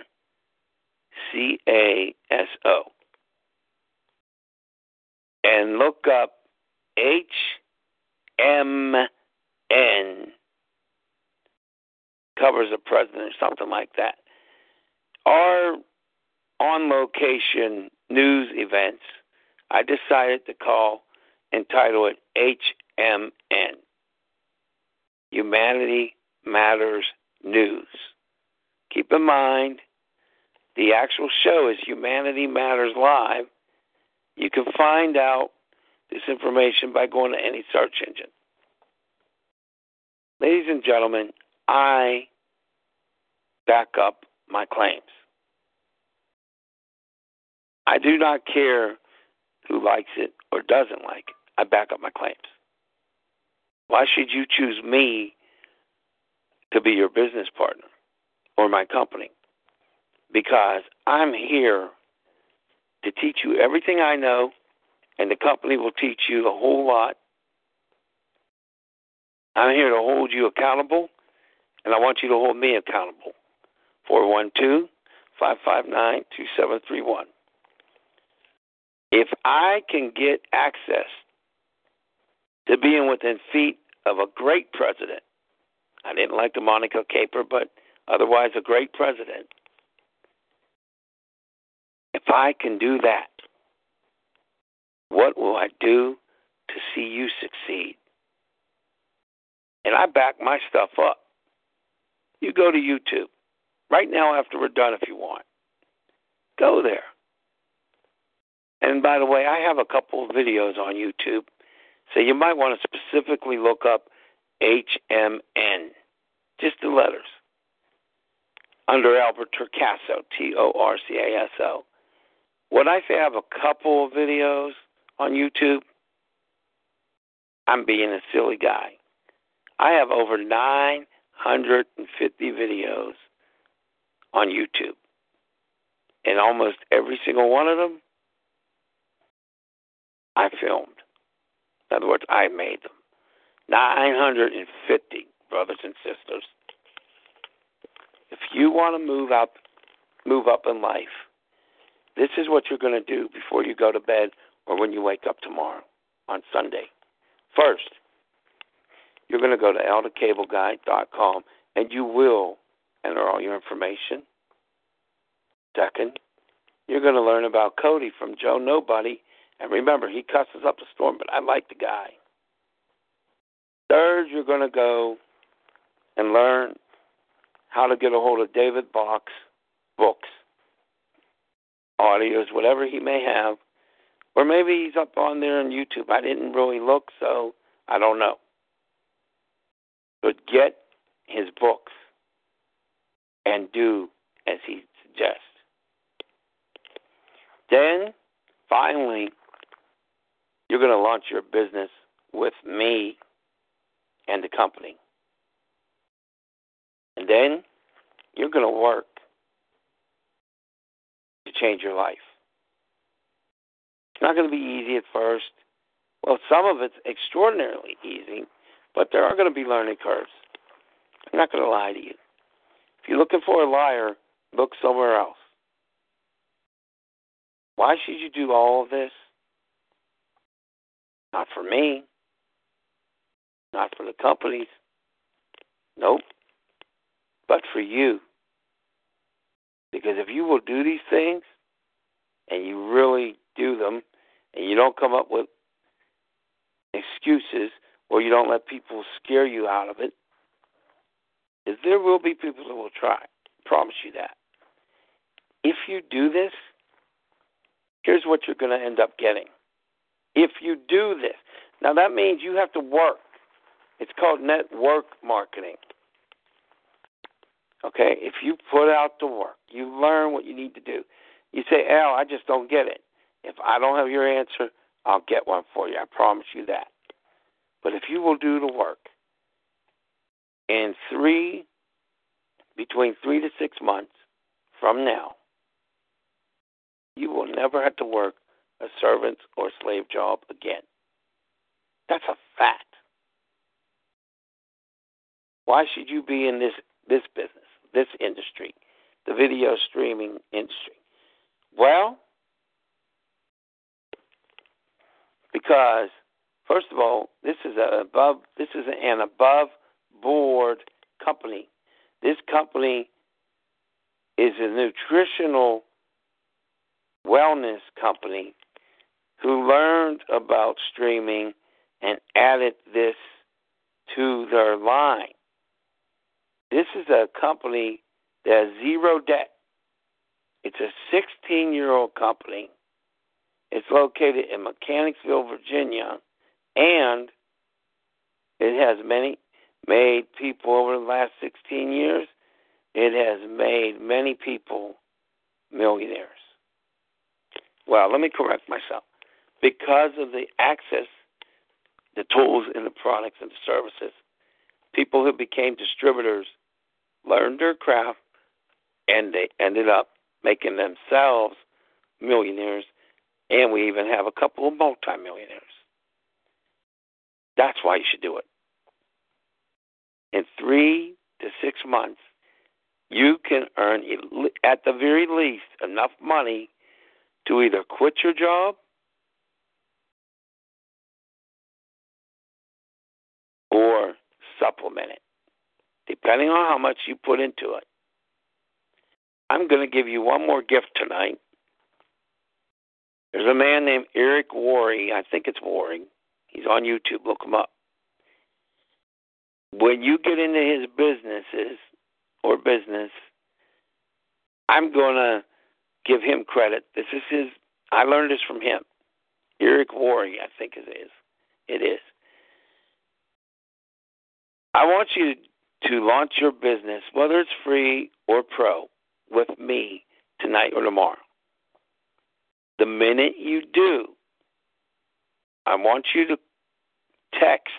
C A S O, and look up H M N. Covers a president or something like that. Our on location news events, I decided to call and title it HMN Humanity Matters News. Keep in mind, the actual show is Humanity Matters Live. You can find out this information by going to any search engine. Ladies and gentlemen, I back up my claims. I do not care who likes it or doesn't like it. I back up my claims. Why should you choose me to be your business partner or my company? Because I'm here to teach you everything I know, and the company will teach you a whole lot. I'm here to hold you accountable, and I want you to hold me accountable. 412 559 2731. If I can get access to being within feet of a great president, I didn't like the Monica caper, but otherwise a great president. If I can do that, what will I do to see you succeed? And I back my stuff up. You go to YouTube right now after we're done if you want. Go there. And by the way, I have a couple of videos on YouTube, so you might want to specifically look up HMN, just the letters, under Albert Torcaso, T O R C A S O. When I say I have a couple of videos on YouTube, I'm being a silly guy. I have over 950 videos on YouTube. And almost every single one of them, I filmed. In other words, I made them. 950 brothers and sisters. If you want to move up, move up in life, this is what you're going to do before you go to bed or when you wake up tomorrow on Sunday. First, you're going to go to althecableguy.com and you will enter all your information. Second, you're going to learn about Kodi from Joe Nobody. And remember, he cusses up a storm, but I like the guy. Third, you're going to go and learn how to get a hold of David Bach's books, audios, whatever he may have. Or maybe he's up on there on YouTube. I didn't really look, so I don't know. But get his books and do as he suggests. Then, finally, you're going to launch your business with me and the company. And then you're going to work to change your life. It's not going to be easy at first. Well, some of it's extraordinarily easy, but there are going to be learning curves. I'm not going to lie to you. If you're looking for a liar, look somewhere else. Why should you do all of this? Not for me. Not for the companies. Nope. But for you. Because if you will do these things and you really do them and you don't come up with excuses or you don't let people scare you out of it, there will be people that will try. I promise you that. If you do this, here's what you're going to end up getting. If you do this, now that means you have to work. It's called network marketing. Okay, if you put out the work, you learn what you need to do. You say, Al, I just don't get it. If I don't have your answer, I'll get one for you. I promise you that. But if you will do the work, in three, between three to six months from now, you will never have to work a servant or slave job again. That's a fact. Why should you be in this this business, this industry, the video streaming industry? Well, because first of all, this is a above this is an above board company. This company is a nutritional wellness company who learned about streaming and added this to their line. This is a company that has zero debt. It's a 16 year old company. It's located in Mechanicsville, Virginia, and it has many made people over the last 16 years. It has made many people millionaires. Well, let me correct myself. Because of the access, the tools, and the products and the services, people who became distributors learned their craft and they ended up making themselves millionaires. And we even have a couple of multimillionaires. That's why you should do it. In three to six months, you can earn, at the very least, enough money to either quit your job or supplement it, depending on how much you put into it. I'm going to give you one more gift tonight. There's a man named Eric Worre. I think it's Waring. He's on YouTube. Look him up. When you get into his businesses or business, I'm going to give him credit. This is his. I learned this from him. Eric Worre, I think it is. It is. I want you to launch your business, whether it's free or pro, with me tonight or tomorrow. The minute you do, I want you to text,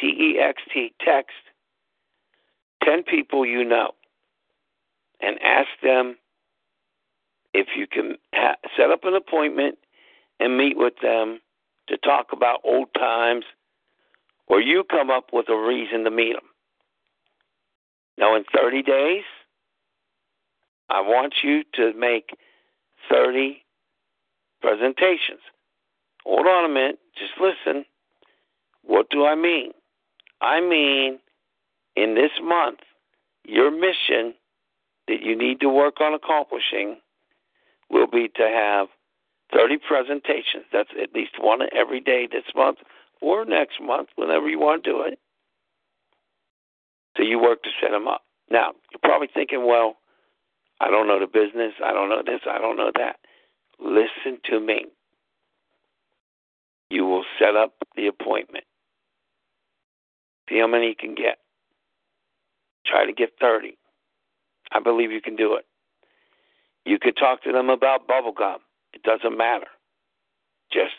T E X T, text 10 people you know and ask them if you can ha- set up an appointment and meet with them to talk about old times, or you come up with a reason to meet them. Now, in 30 days, I want you to make 30 presentations. Hold on a minute, just listen. What do I mean? I mean, in this month, your mission that you need to work on accomplishing will be to have 30 presentations. That's at least one every day this month or next month, whenever you want to do it. So you work to set them up. Now, you're probably thinking, well, I don't know the business. I don't know this. I don't know that. Listen to me. You will set up the appointment. See how many you can get. Try to get 30. I believe you can do it. You could talk to them about bubble gum. It doesn't matter. Just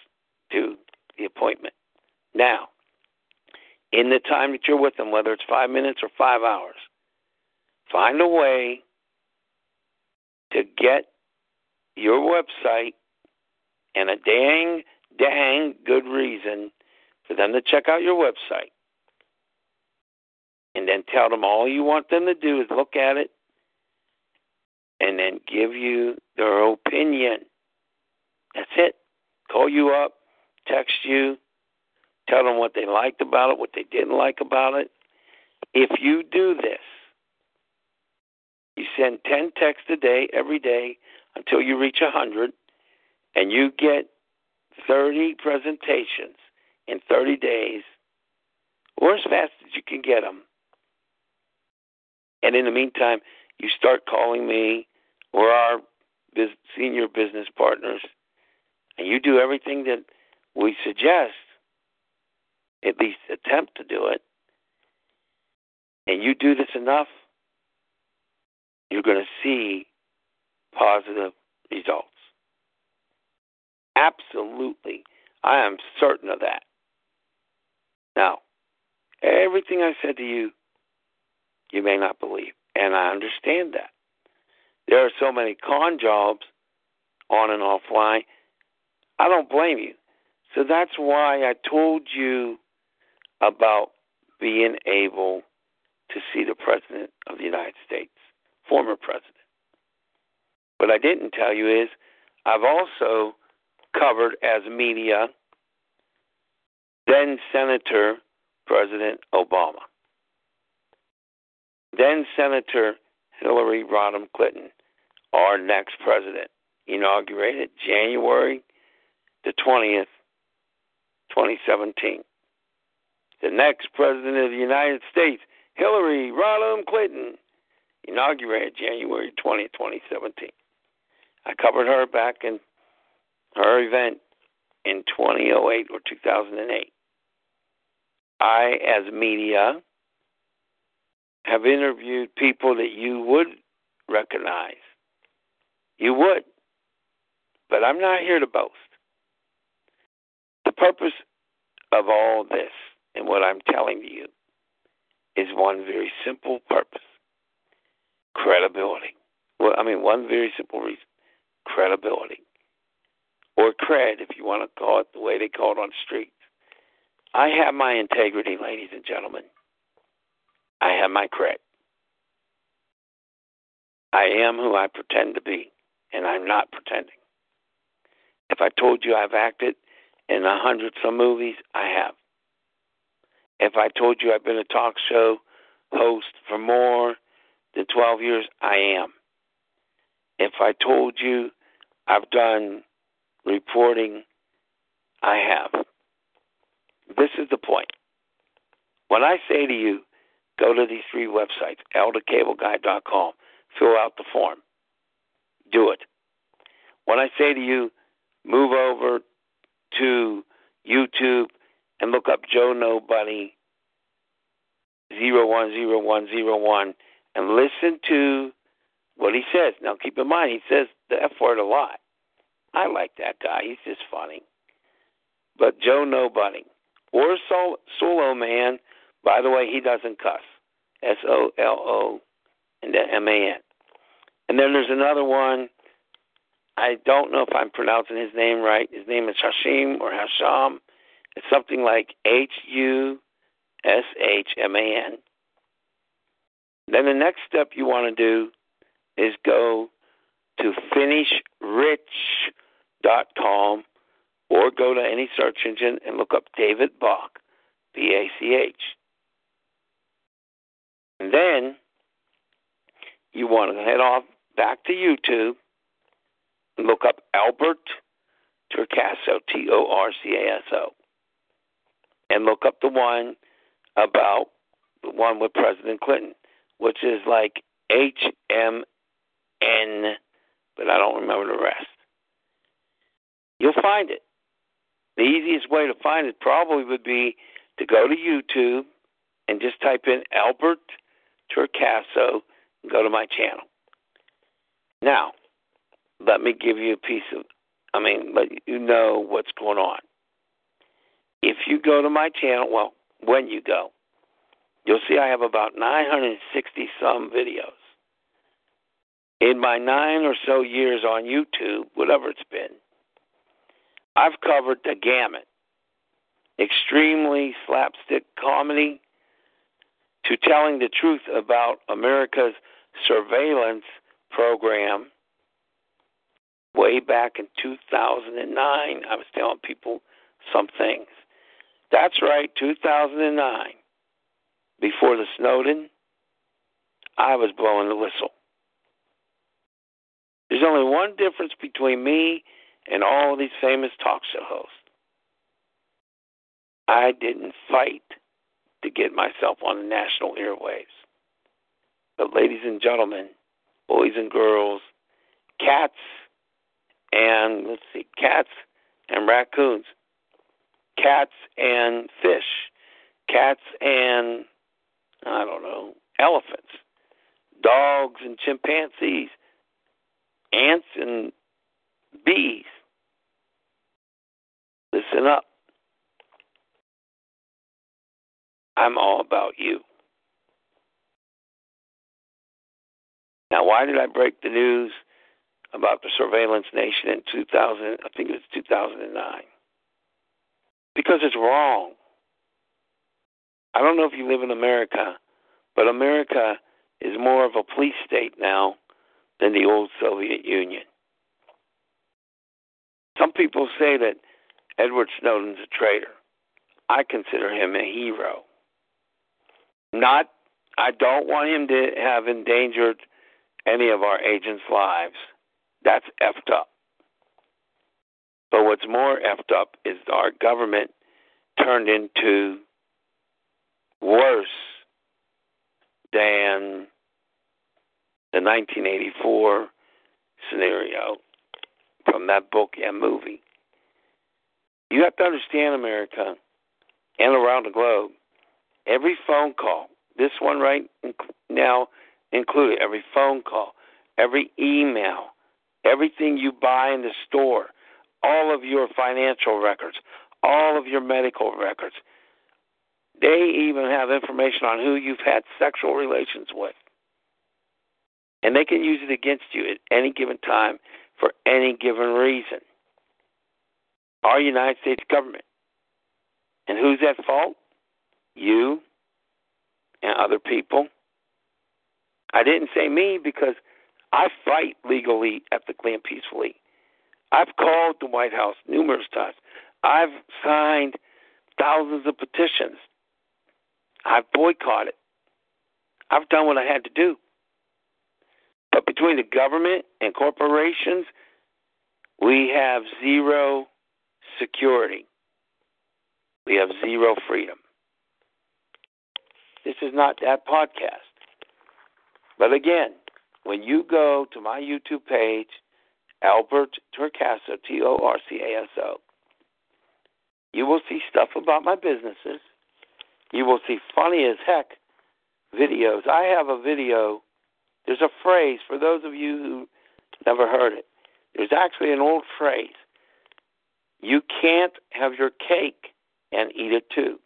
do the appointment. Now, in the time that you're with them, whether it's five minutes or five hours, find a way to get your website and a dang, dang good reason for them to check out your website. And then tell them all you want them to do is look at it and then give you their opinion. That's it. Call you up, text you, tell them what they liked about it, what they didn't like about it. If you do this, you send 10 texts a day, every day, until you reach 100, and you get 30 presentations in 30 days, or as fast as you can get them. And in the meantime, you start calling me or our senior business partners, and you do everything that we suggest, at least attempt to do it, and you do this enough, you're going to see positive results. Absolutely. I am certain of that. Now, everything I said to you, you may not believe, and I understand that. There are so many con jobs on and offline. I don't blame you. So that's why I told you about being able to see the President of the United States, former President. What I didn't tell you is I've also covered as media then Senator President Obama, then Senator Hillary Rodham Clinton, our next president, inaugurated January the 20th, 2017. The next president of the United States, Hillary Rodham Clinton, inaugurated January 20, 2017. I covered her back in her event in 2008 or 2008. I, as media, have interviewed people that you would recognize. You would. But I'm not here to boast. The purpose of all this and what I'm telling you is one very simple purpose credibility. Well, I mean, one very simple reason credibility. Or cred, if you want to call it the way they call it on the street. I have my integrity, ladies and gentlemen. I have my cred. I am who I pretend to be, and I'm not pretending. If I told you I've acted in a hundred some movies, I have. If I told you I've been a talk show host for more than 12 years, I am. If I told you I've done reporting, I have. This is the point. When I say to you, go to these three websites, althecableguy.com, fill out the form, do it. When I say to you, move over to YouTube and look up Joe Nobody 010101 and listen to what he says. Now, keep in mind, he says the F word a lot. I like that guy. He's just funny. But Joe Nobody or Sol- Solo Man, by the way, he doesn't cuss. S O L O and then M A N. And then there's another one. I don't know if I'm pronouncing his name right. His name is Hashim or Hasham. It's something like H U S H M A N. Then the next step you want to do is go to finishrich.com or go to any search engine and look up David Bach, B A C H. And then you want to head off back to YouTube and look up Albert Torcaso, T O R C A S O, and look up the one about the one with President Clinton, which is like H M N, but I don't remember the rest. You'll find it. The easiest way to find it probably would be to go to YouTube and just type in Albert Torcaso and go to my channel. Now, let me give you a piece of, I mean, let you know what's going on. If you go to my channel, well, when you go, you'll see I have about 960 some videos. In my nine or so years on YouTube, whatever it's been, I've covered the gamut extremely slapstick comedy to telling the truth about America's surveillance program way back in 2009. I was telling people some things. That's right, 2009. Before the Snowden, I was blowing the whistle. There's only one difference between me and all these famous talk show hosts. I didn't fight to get myself on the national airwaves. But, ladies and gentlemen, boys and girls, cats and, let's see, cats and raccoons, cats and fish, cats and, I don't know, elephants, dogs and chimpanzees, ants and bees. Listen up. I'm all about you. Now, why did I break the news about the surveillance nation in 2000? I think it was 2009. Because it's wrong. I don't know if you live in America, But America is more of a police state now than the old Soviet Union. Some people say that Edward Snowden's a traitor. I consider him a hero. Not, I don't want him to have endangered any of our agents' lives. That's effed up. But what's more effed up is our government turned into worse than the 1984 scenario from that book and movie. You have to understand, America and around the globe, every phone call, this one right now included, every phone call, every email, everything you buy in the store, all of your financial records, all of your medical records. They even have information on who you've had sexual relations with. And they can use it against you at any given time for any given reason. Our United States government. And who's at fault? You and other people. I didn't say me because I fight legally, ethically, and peacefully. I've called the White House numerous times. I've signed thousands of petitions. I've boycotted. I've done what I had to do. But between the government and corporations, we have zero security. We have zero freedom. This is not that podcast. But again, when you go to my YouTube page, Albert Torcaso, T O R C A S O, you will see stuff about my businesses. You will see funny as heck videos. I have a video. There's a phrase for those of you who never heard it. There's actually an old phrase. You can't have your cake and eat it too.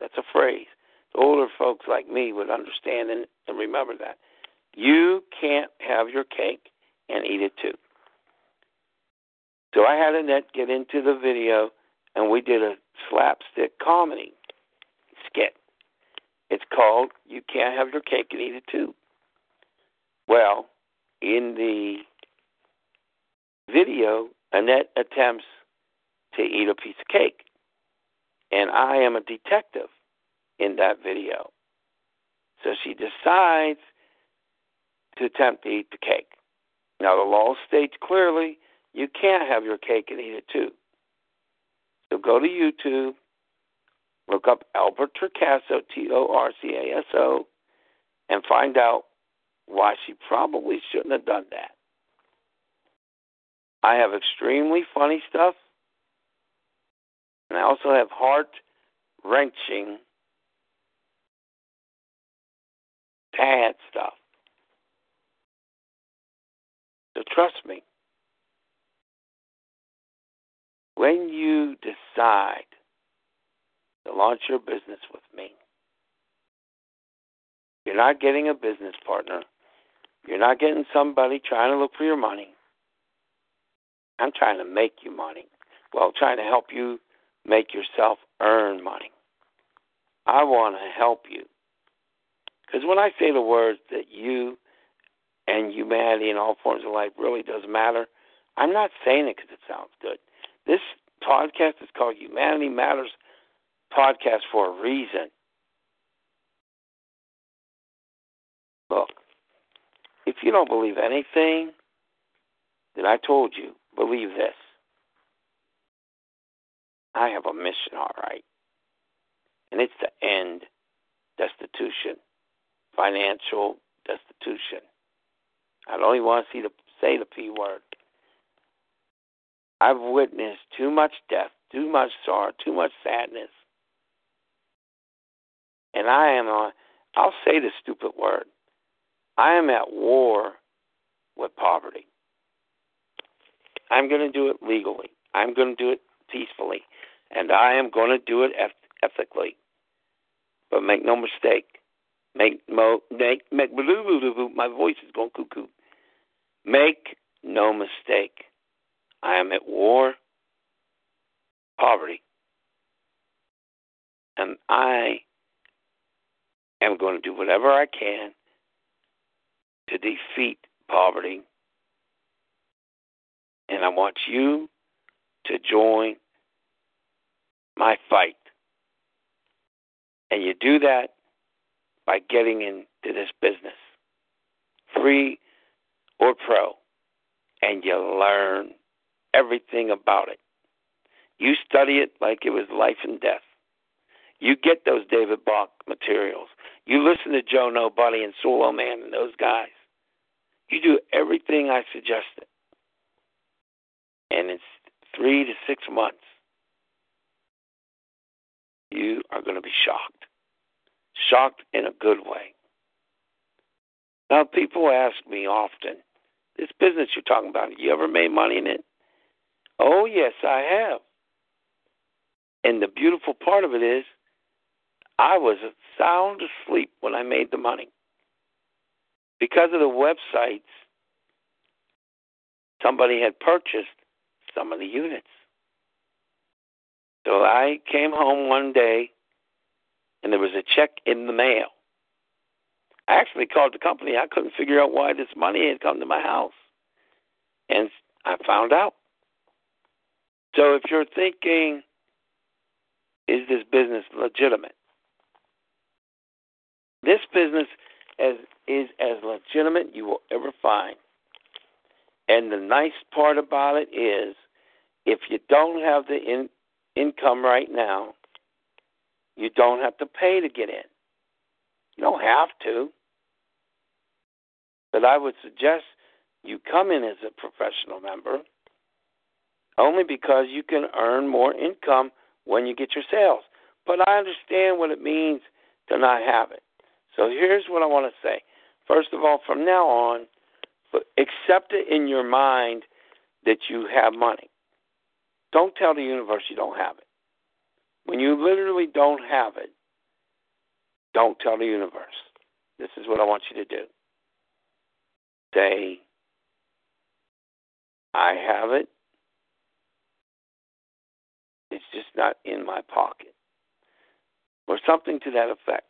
That's a phrase. The older folks like me would understand and, and remember that. You can't have your cake and eat it too. So I had Annette get into the video, and we did a slapstick comedy skit. It's called You Can't Have Your Cake and Eat It Too. Well, in the video, Annette attempts to eat a piece of cake. And I am a detective in that video. So she decides to attempt to eat the cake. Now, the law states clearly you can't have your cake and eat it too. So go to YouTube, look up Albert Torcaso, T O R C A S O, and find out why she probably shouldn't have done that. I have extremely funny stuff, and I also have heart wrenching, sad stuff. So trust me. When you decide to launch your business with me, you're not getting a business partner. You're not getting somebody trying to look for your money. I'm trying to make you money. Well, trying to help you make yourself earn money. I want to help you. Because when I say the words that you and humanity in all forms of life really does matter, I'm not saying it because it sounds good. This podcast is called Humanity Matters Podcast for a reason. Look, if you don't believe anything that I told you, believe this. I have a mission, all right. And it's to end destitution, financial destitution. I don't even want to see the say the P word. I've witnessed too much death, too much sorrow, too much sadness. And I am on I'll say the stupid word. I am at war with poverty. I'm going to do it legally. I'm going to do it peacefully. And I am going to do it ethically. But make no mistake. Make, mo, make, make, my voice is going cuckoo. Make no mistake. I am at war, poverty. And I am going to do whatever I can to defeat poverty. And I want you to join my fight. And you do that by getting into this business, free or pro, and you learn everything about it. You study it like it was life and death. You get those David Bach materials. You listen to Joe Nobody and Solo Man and those guys. You do everything I suggested. And it's three to six months. You are going to be shocked. Shocked in a good way. Now, people ask me often, this business you're talking about, you ever made money in it? Oh, yes, I have. And the beautiful part of it is, I was sound asleep when I made the money. Because of the websites, somebody had purchased some of the units. So I came home one day and there was a check in the mail. I actually called the company. I couldn't figure out why this money had come to my house. And I found out. So if you're thinking, is this business legitimate? This business is as legitimate you will ever find. And the nice part about it is, if you don't have the in, income right now, you don't have to pay to get in. You don't have to. But I would suggest you come in as a professional member only because you can earn more income when you get your sales. But I understand what it means to not have it. So here's what I want to say. First of all, from now on, accept it in your mind that you have money. Don't tell the universe you don't have it. When you literally don't have it, don't tell the universe. This is what I want you to do. Say, I have it. It's just not in my pocket. Or something to that effect.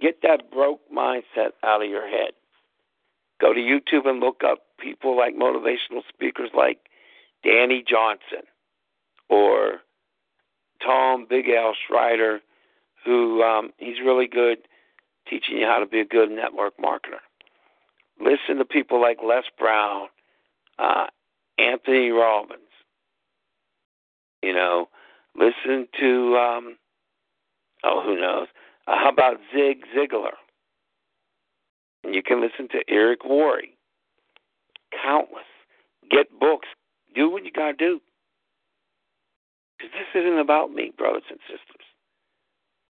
Get that broke mindset out of your head. Go to YouTube and look up people like motivational speakers like Dani Johnson or Tom Big Al Schreiter, who um, he's really good teaching you how to be a good network marketer. Listen to people like Les Brown, uh, Anthony Robbins. You know, listen to um, oh, who knows? Uh, how about Zig Ziglar? And you can listen to Eric Worre. Countless. Get books. Do what you got to do. Because this isn't about me, brothers and sisters.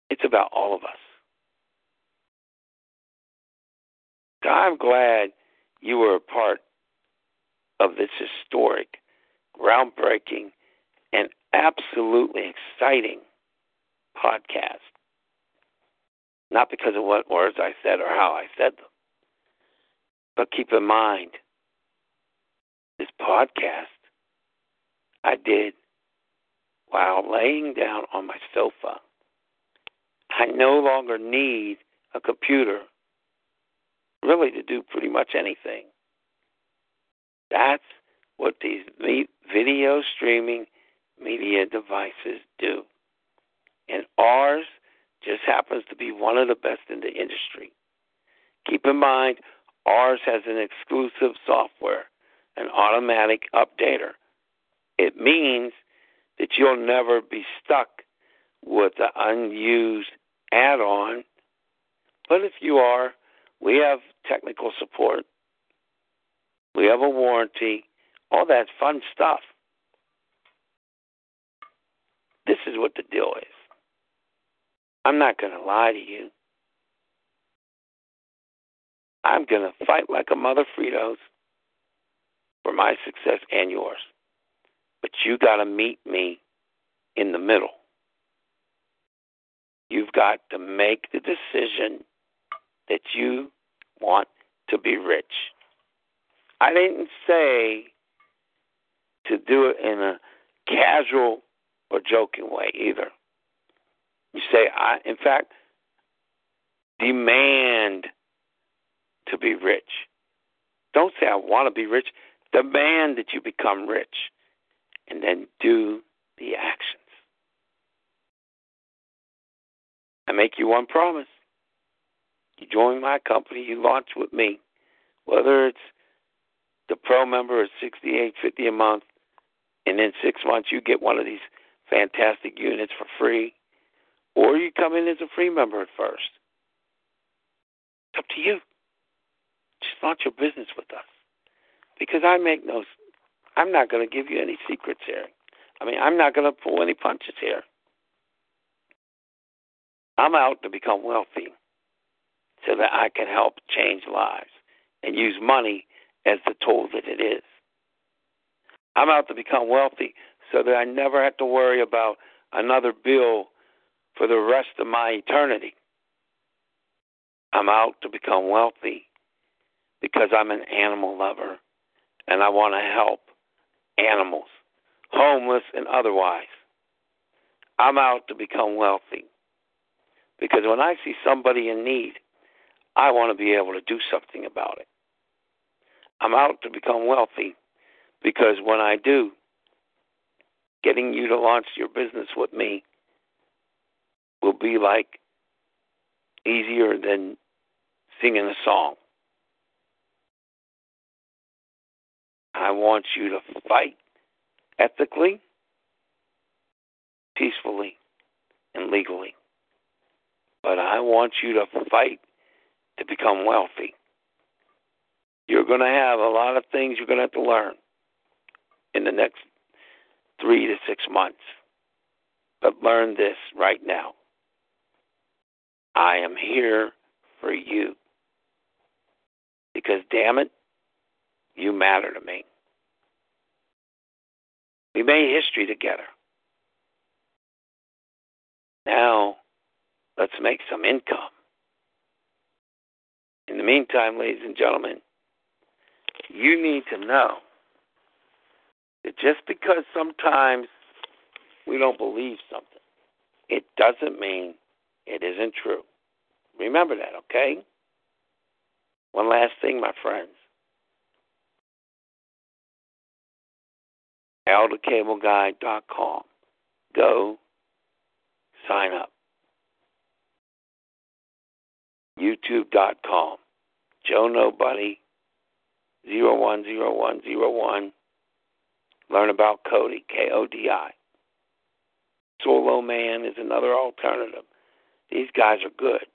It's about all of us. I'm glad you were a part of this historic, groundbreaking, and absolutely exciting podcast. Not because of what words I said or how I said them, but keep in mind this podcast I did while laying down on my sofa. I no longer need a computer really to do pretty much anything. That's what these video streaming media devices do. And ours just happens to be one of the best in the industry. Keep in mind, ours has an exclusive software, an automatic updater. It means that you'll never be stuck with the unused add on. But if you are, we have technical support, we have a warranty, all that fun stuff. This is what the deal is. I'm not going to lie to you. I'm going to fight like a mother Fritos for my success and yours. But you got to meet me in the middle. You've got to make the decision that you want to be rich. I didn't say to do it in a casual or joking way either. You say, I, in fact, Demand to be rich. Don't say, I want to be rich. Demand that you become rich. And then do the actions. I make you one promise. You join my company, you launch with me. Whether it's the pro member is sixty eight fifty a month, and in six months you get one of these fantastic units for free, or you come in as a free member at first. It's up to you. Just launch your business with us. Because I make no I'm not going to give you any secrets here. I mean, I'm not going to pull any punches here. I'm out to become wealthy so that I can help change lives and use money as the tool that it is. I'm out to become wealthy so that I never have to worry about another bill for the rest of my eternity. I'm out to become wealthy because I'm an animal lover and I want to help animals, homeless and otherwise. I'm out to become wealthy because when I see somebody in need, I want to be able to do something about it. I'm out to become wealthy because when I do, getting you to launch your business with me will be like easier than singing a song. I want you to fight ethically, peacefully, and legally. But I want you to fight to become wealthy. You're going to have a lot of things you're going to have to learn in the next three to six months. But learn this right now. I am here for you. Because, damn it, you matter to me. We made history together. Now, let's make some income. In the meantime, ladies and gentlemen, you need to know that just because sometimes we don't believe something, it doesn't mean it isn't true. Remember that, okay? One last thing, my friends. althecableguy.com. Go sign up. YouTube.com. Joe Nobody 010101. Learn about Kodi, K O D I. Solo Man is another alternative. These guys are good.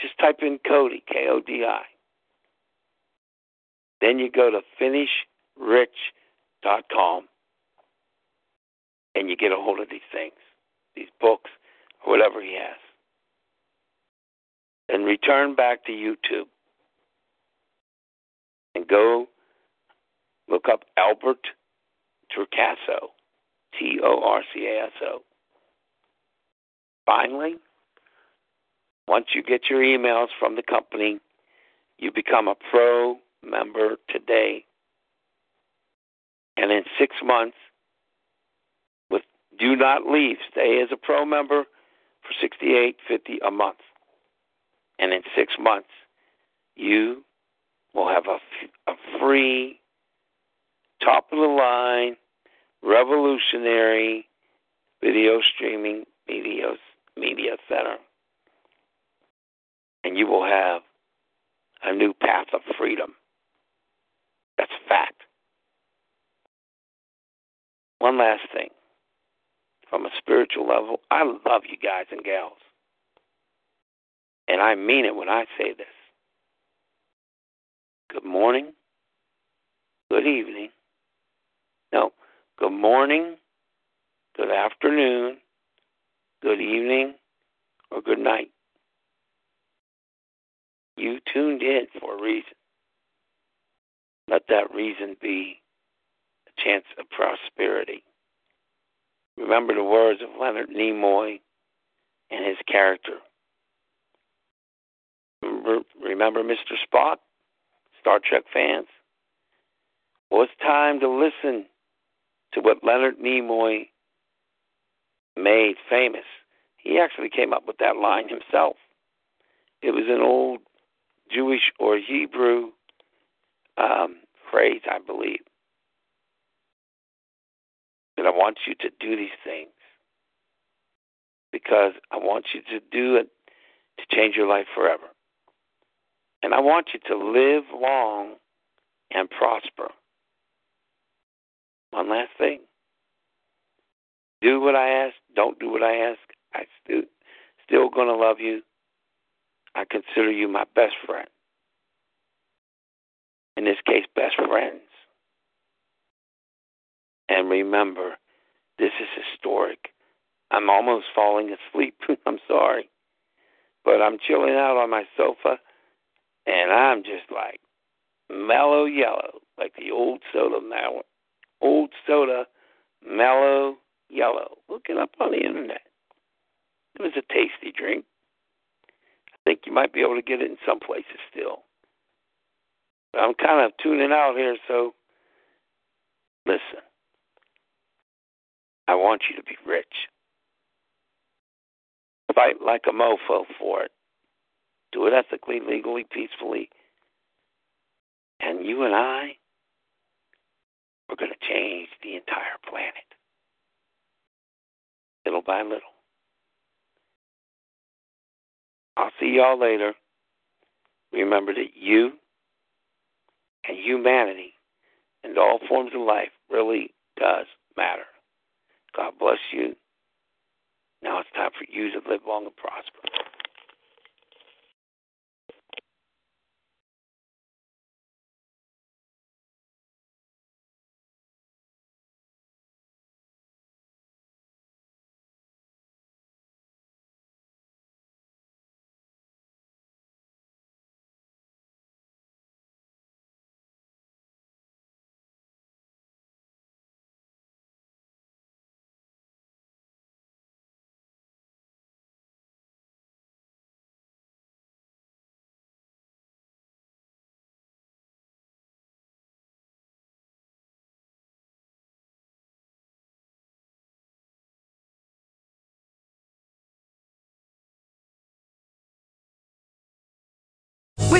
Just type in Kodi, K O D I. Then you go to finishrich.com and you get a hold of these things, these books, whatever he has. And return back to YouTube and go look up Albert Torcaso, T O R C A S O. Finally, once you get your emails from the company, you become a pro member today. And in six months, with do not leave, stay as a pro member for sixty eight fifty a month. And in six months, you will have a, a free, top of the line, revolutionary video streaming media, media center. And you will have a new path of freedom. That's a fact. One last thing. From a spiritual level, I love you guys and gals. And I mean it when I say this good morning, good evening. No, good morning, good afternoon, good evening, or good night. You tuned in for a reason. Let that reason be a chance of prosperity. Remember the words of Leonard Nimoy and his character. Remember, remember Mr. Spock? Star Trek fans. Well, it's time to listen to what Leonard Nimoy made famous. He actually came up with that line himself. It was an old Jewish or Hebrew um, phrase, I believe. That I want you to do these things because I want you to do it to change your life forever. And I want you to live long and prosper. One last thing. Do what I ask, don't do what I ask. I still still gonna love you. I consider you my best friend. In this case, best friends. And remember, this is historic. I'm almost falling asleep. I'm sorry. But I'm chilling out on my sofa and I'm just like mellow yellow, like the old soda old soda mellow yellow. Look it up on the internet. It was a tasty drink. I think you might be able to get it in some places still. But I'm kind of tuning out here, so listen. I want you to be rich. Fight like a mofo for it. Do it ethically, legally, peacefully. And you and I are going to change the entire planet. Little by little. I'll see y'all later. Remember that you and humanity and all forms of life really does matter. God bless you. Now it's time for you to live long and prosper.